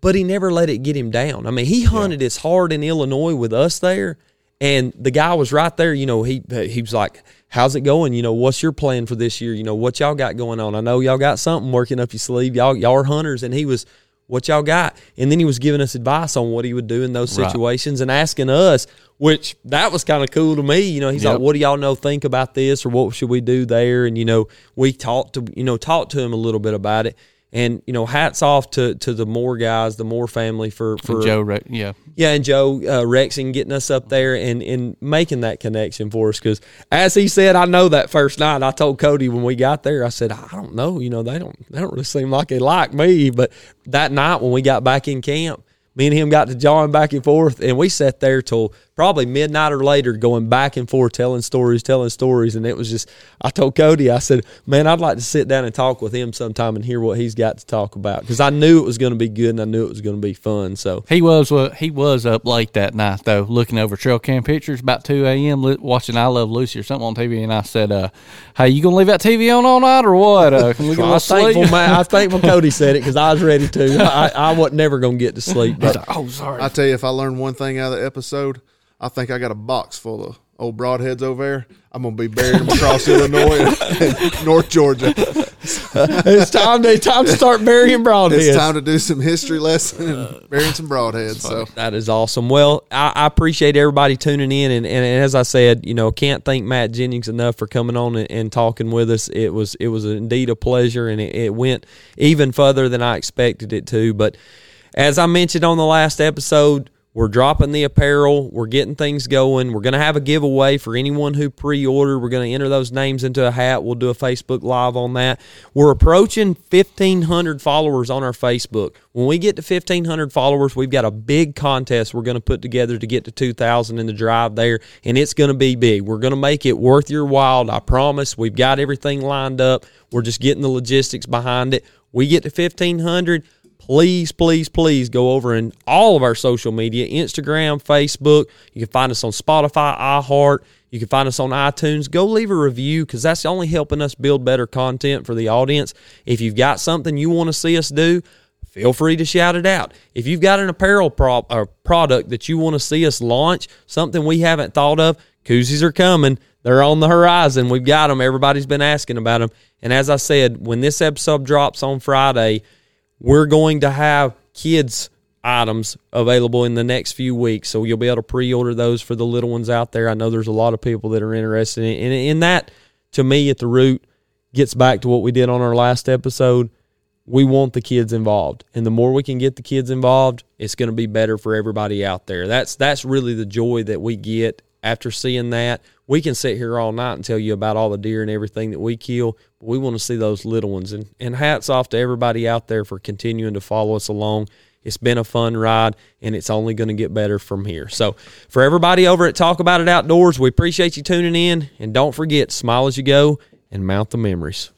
but he never let it get him down. I mean, he hunted as hard in Illinois with us there, and the guy was right there. You know, he he was like, "How's it going? You know, what's your plan for this year? You know, what y'all got going on? I know y'all got something working up your sleeve. Y'all y'all are hunters." And he was, "What y'all got?" And then he was giving us advice on what he would do in those Right. situations and asking us, which that was kind of cool to me. You know, he's Yep. like, "What do y'all know? Think about this, or what should we do there?" And you know, we talked to you know talked to him a little bit about it. And you know, hats off to to the Moore guys, the Moore family for for Joe, Re- yeah, yeah, and Joe uh, Rexing getting us up there and, and making that connection for us. Because as he said, I know that first night I told Cody when we got there, I said, I don't know, you know, they don't they don't really seem like they like me. But that night when we got back in camp, me and him got to jawing back and forth, and we sat there till probably midnight or later, going back and forth, telling stories, telling stories, and it was just. I told Cody, I said, "Man, I'd like to sit down and talk with him sometime and hear what he's got to talk about," because I knew it was going to be good and I knew it was going to be fun. So he was uh, he was up late that night though, looking over trail cam pictures about two a.m. watching I Love Lucy or something on TV, and I said, uh, "Hey, you gonna leave that TV on all night or what? Uh, can we get Well, a I was thankful, sleep?" man. I was thankful Cody said it because I was ready to. I, I wasn't never going to get to sleep. But like, oh, sorry. I tell you, if I learned one thing out of the episode, I think I got a box full of old broadheads over there. I'm gonna be burying them across Illinois and [LAUGHS] North Georgia. [LAUGHS] it's time to time to start burying broadheads. It's time to do some history lesson and burying some broadheads. So That is awesome. Well, I, I appreciate everybody tuning in, and, and as I said, you know, can't thank Matt Jennings enough for coming on and, and talking with us. It was it was indeed a pleasure, and it, it went even further than I expected it to. But as I mentioned on the last episode, we're dropping the apparel. We're getting things going. We're going to have a giveaway for anyone who pre-ordered. We're going to enter those names into a hat. We'll do a Facebook Live on that. We're approaching 1,500 followers on our Facebook. When we get to 1,500 followers, we've got a big contest we're going to put together to get to 2,000 in the drive there, and it's going to be big. We're going to make it worth your while. I promise. We've got everything lined up. We're just getting the logistics behind it. We get to 1,500 please, please, please go over in all of our social media Instagram, Facebook. You can find us on Spotify, iHeart. You can find us on iTunes. Go leave a review because that's only helping us build better content for the audience. If you've got something you want to see us do, feel free to shout it out. If you've got an apparel prop or product that you want to see us launch, something we haven't thought of, koozies are coming. They're on the horizon. We've got them. Everybody's been asking about them. And as I said, when this episode drops on Friday, we're going to have kids items available in the next few weeks. So you'll be able to pre-order those for the little ones out there. I know there's a lot of people that are interested in and in that. To me at the root gets back to what we did on our last episode. We want the kids involved. And the more we can get the kids involved it's going to be better for everybody out there. That's that's really the joy that we get after seeing that we can sit here all night and tell you about all the deer and everything that we kill. But we want to see those little ones. And, and hats off to everybody out there for continuing to follow us along. It's been a fun ride and it's only going to get better from here. So for everybody over at talk about it outdoors we appreciate you tuning in. And don't forget smile as you go and mount the memories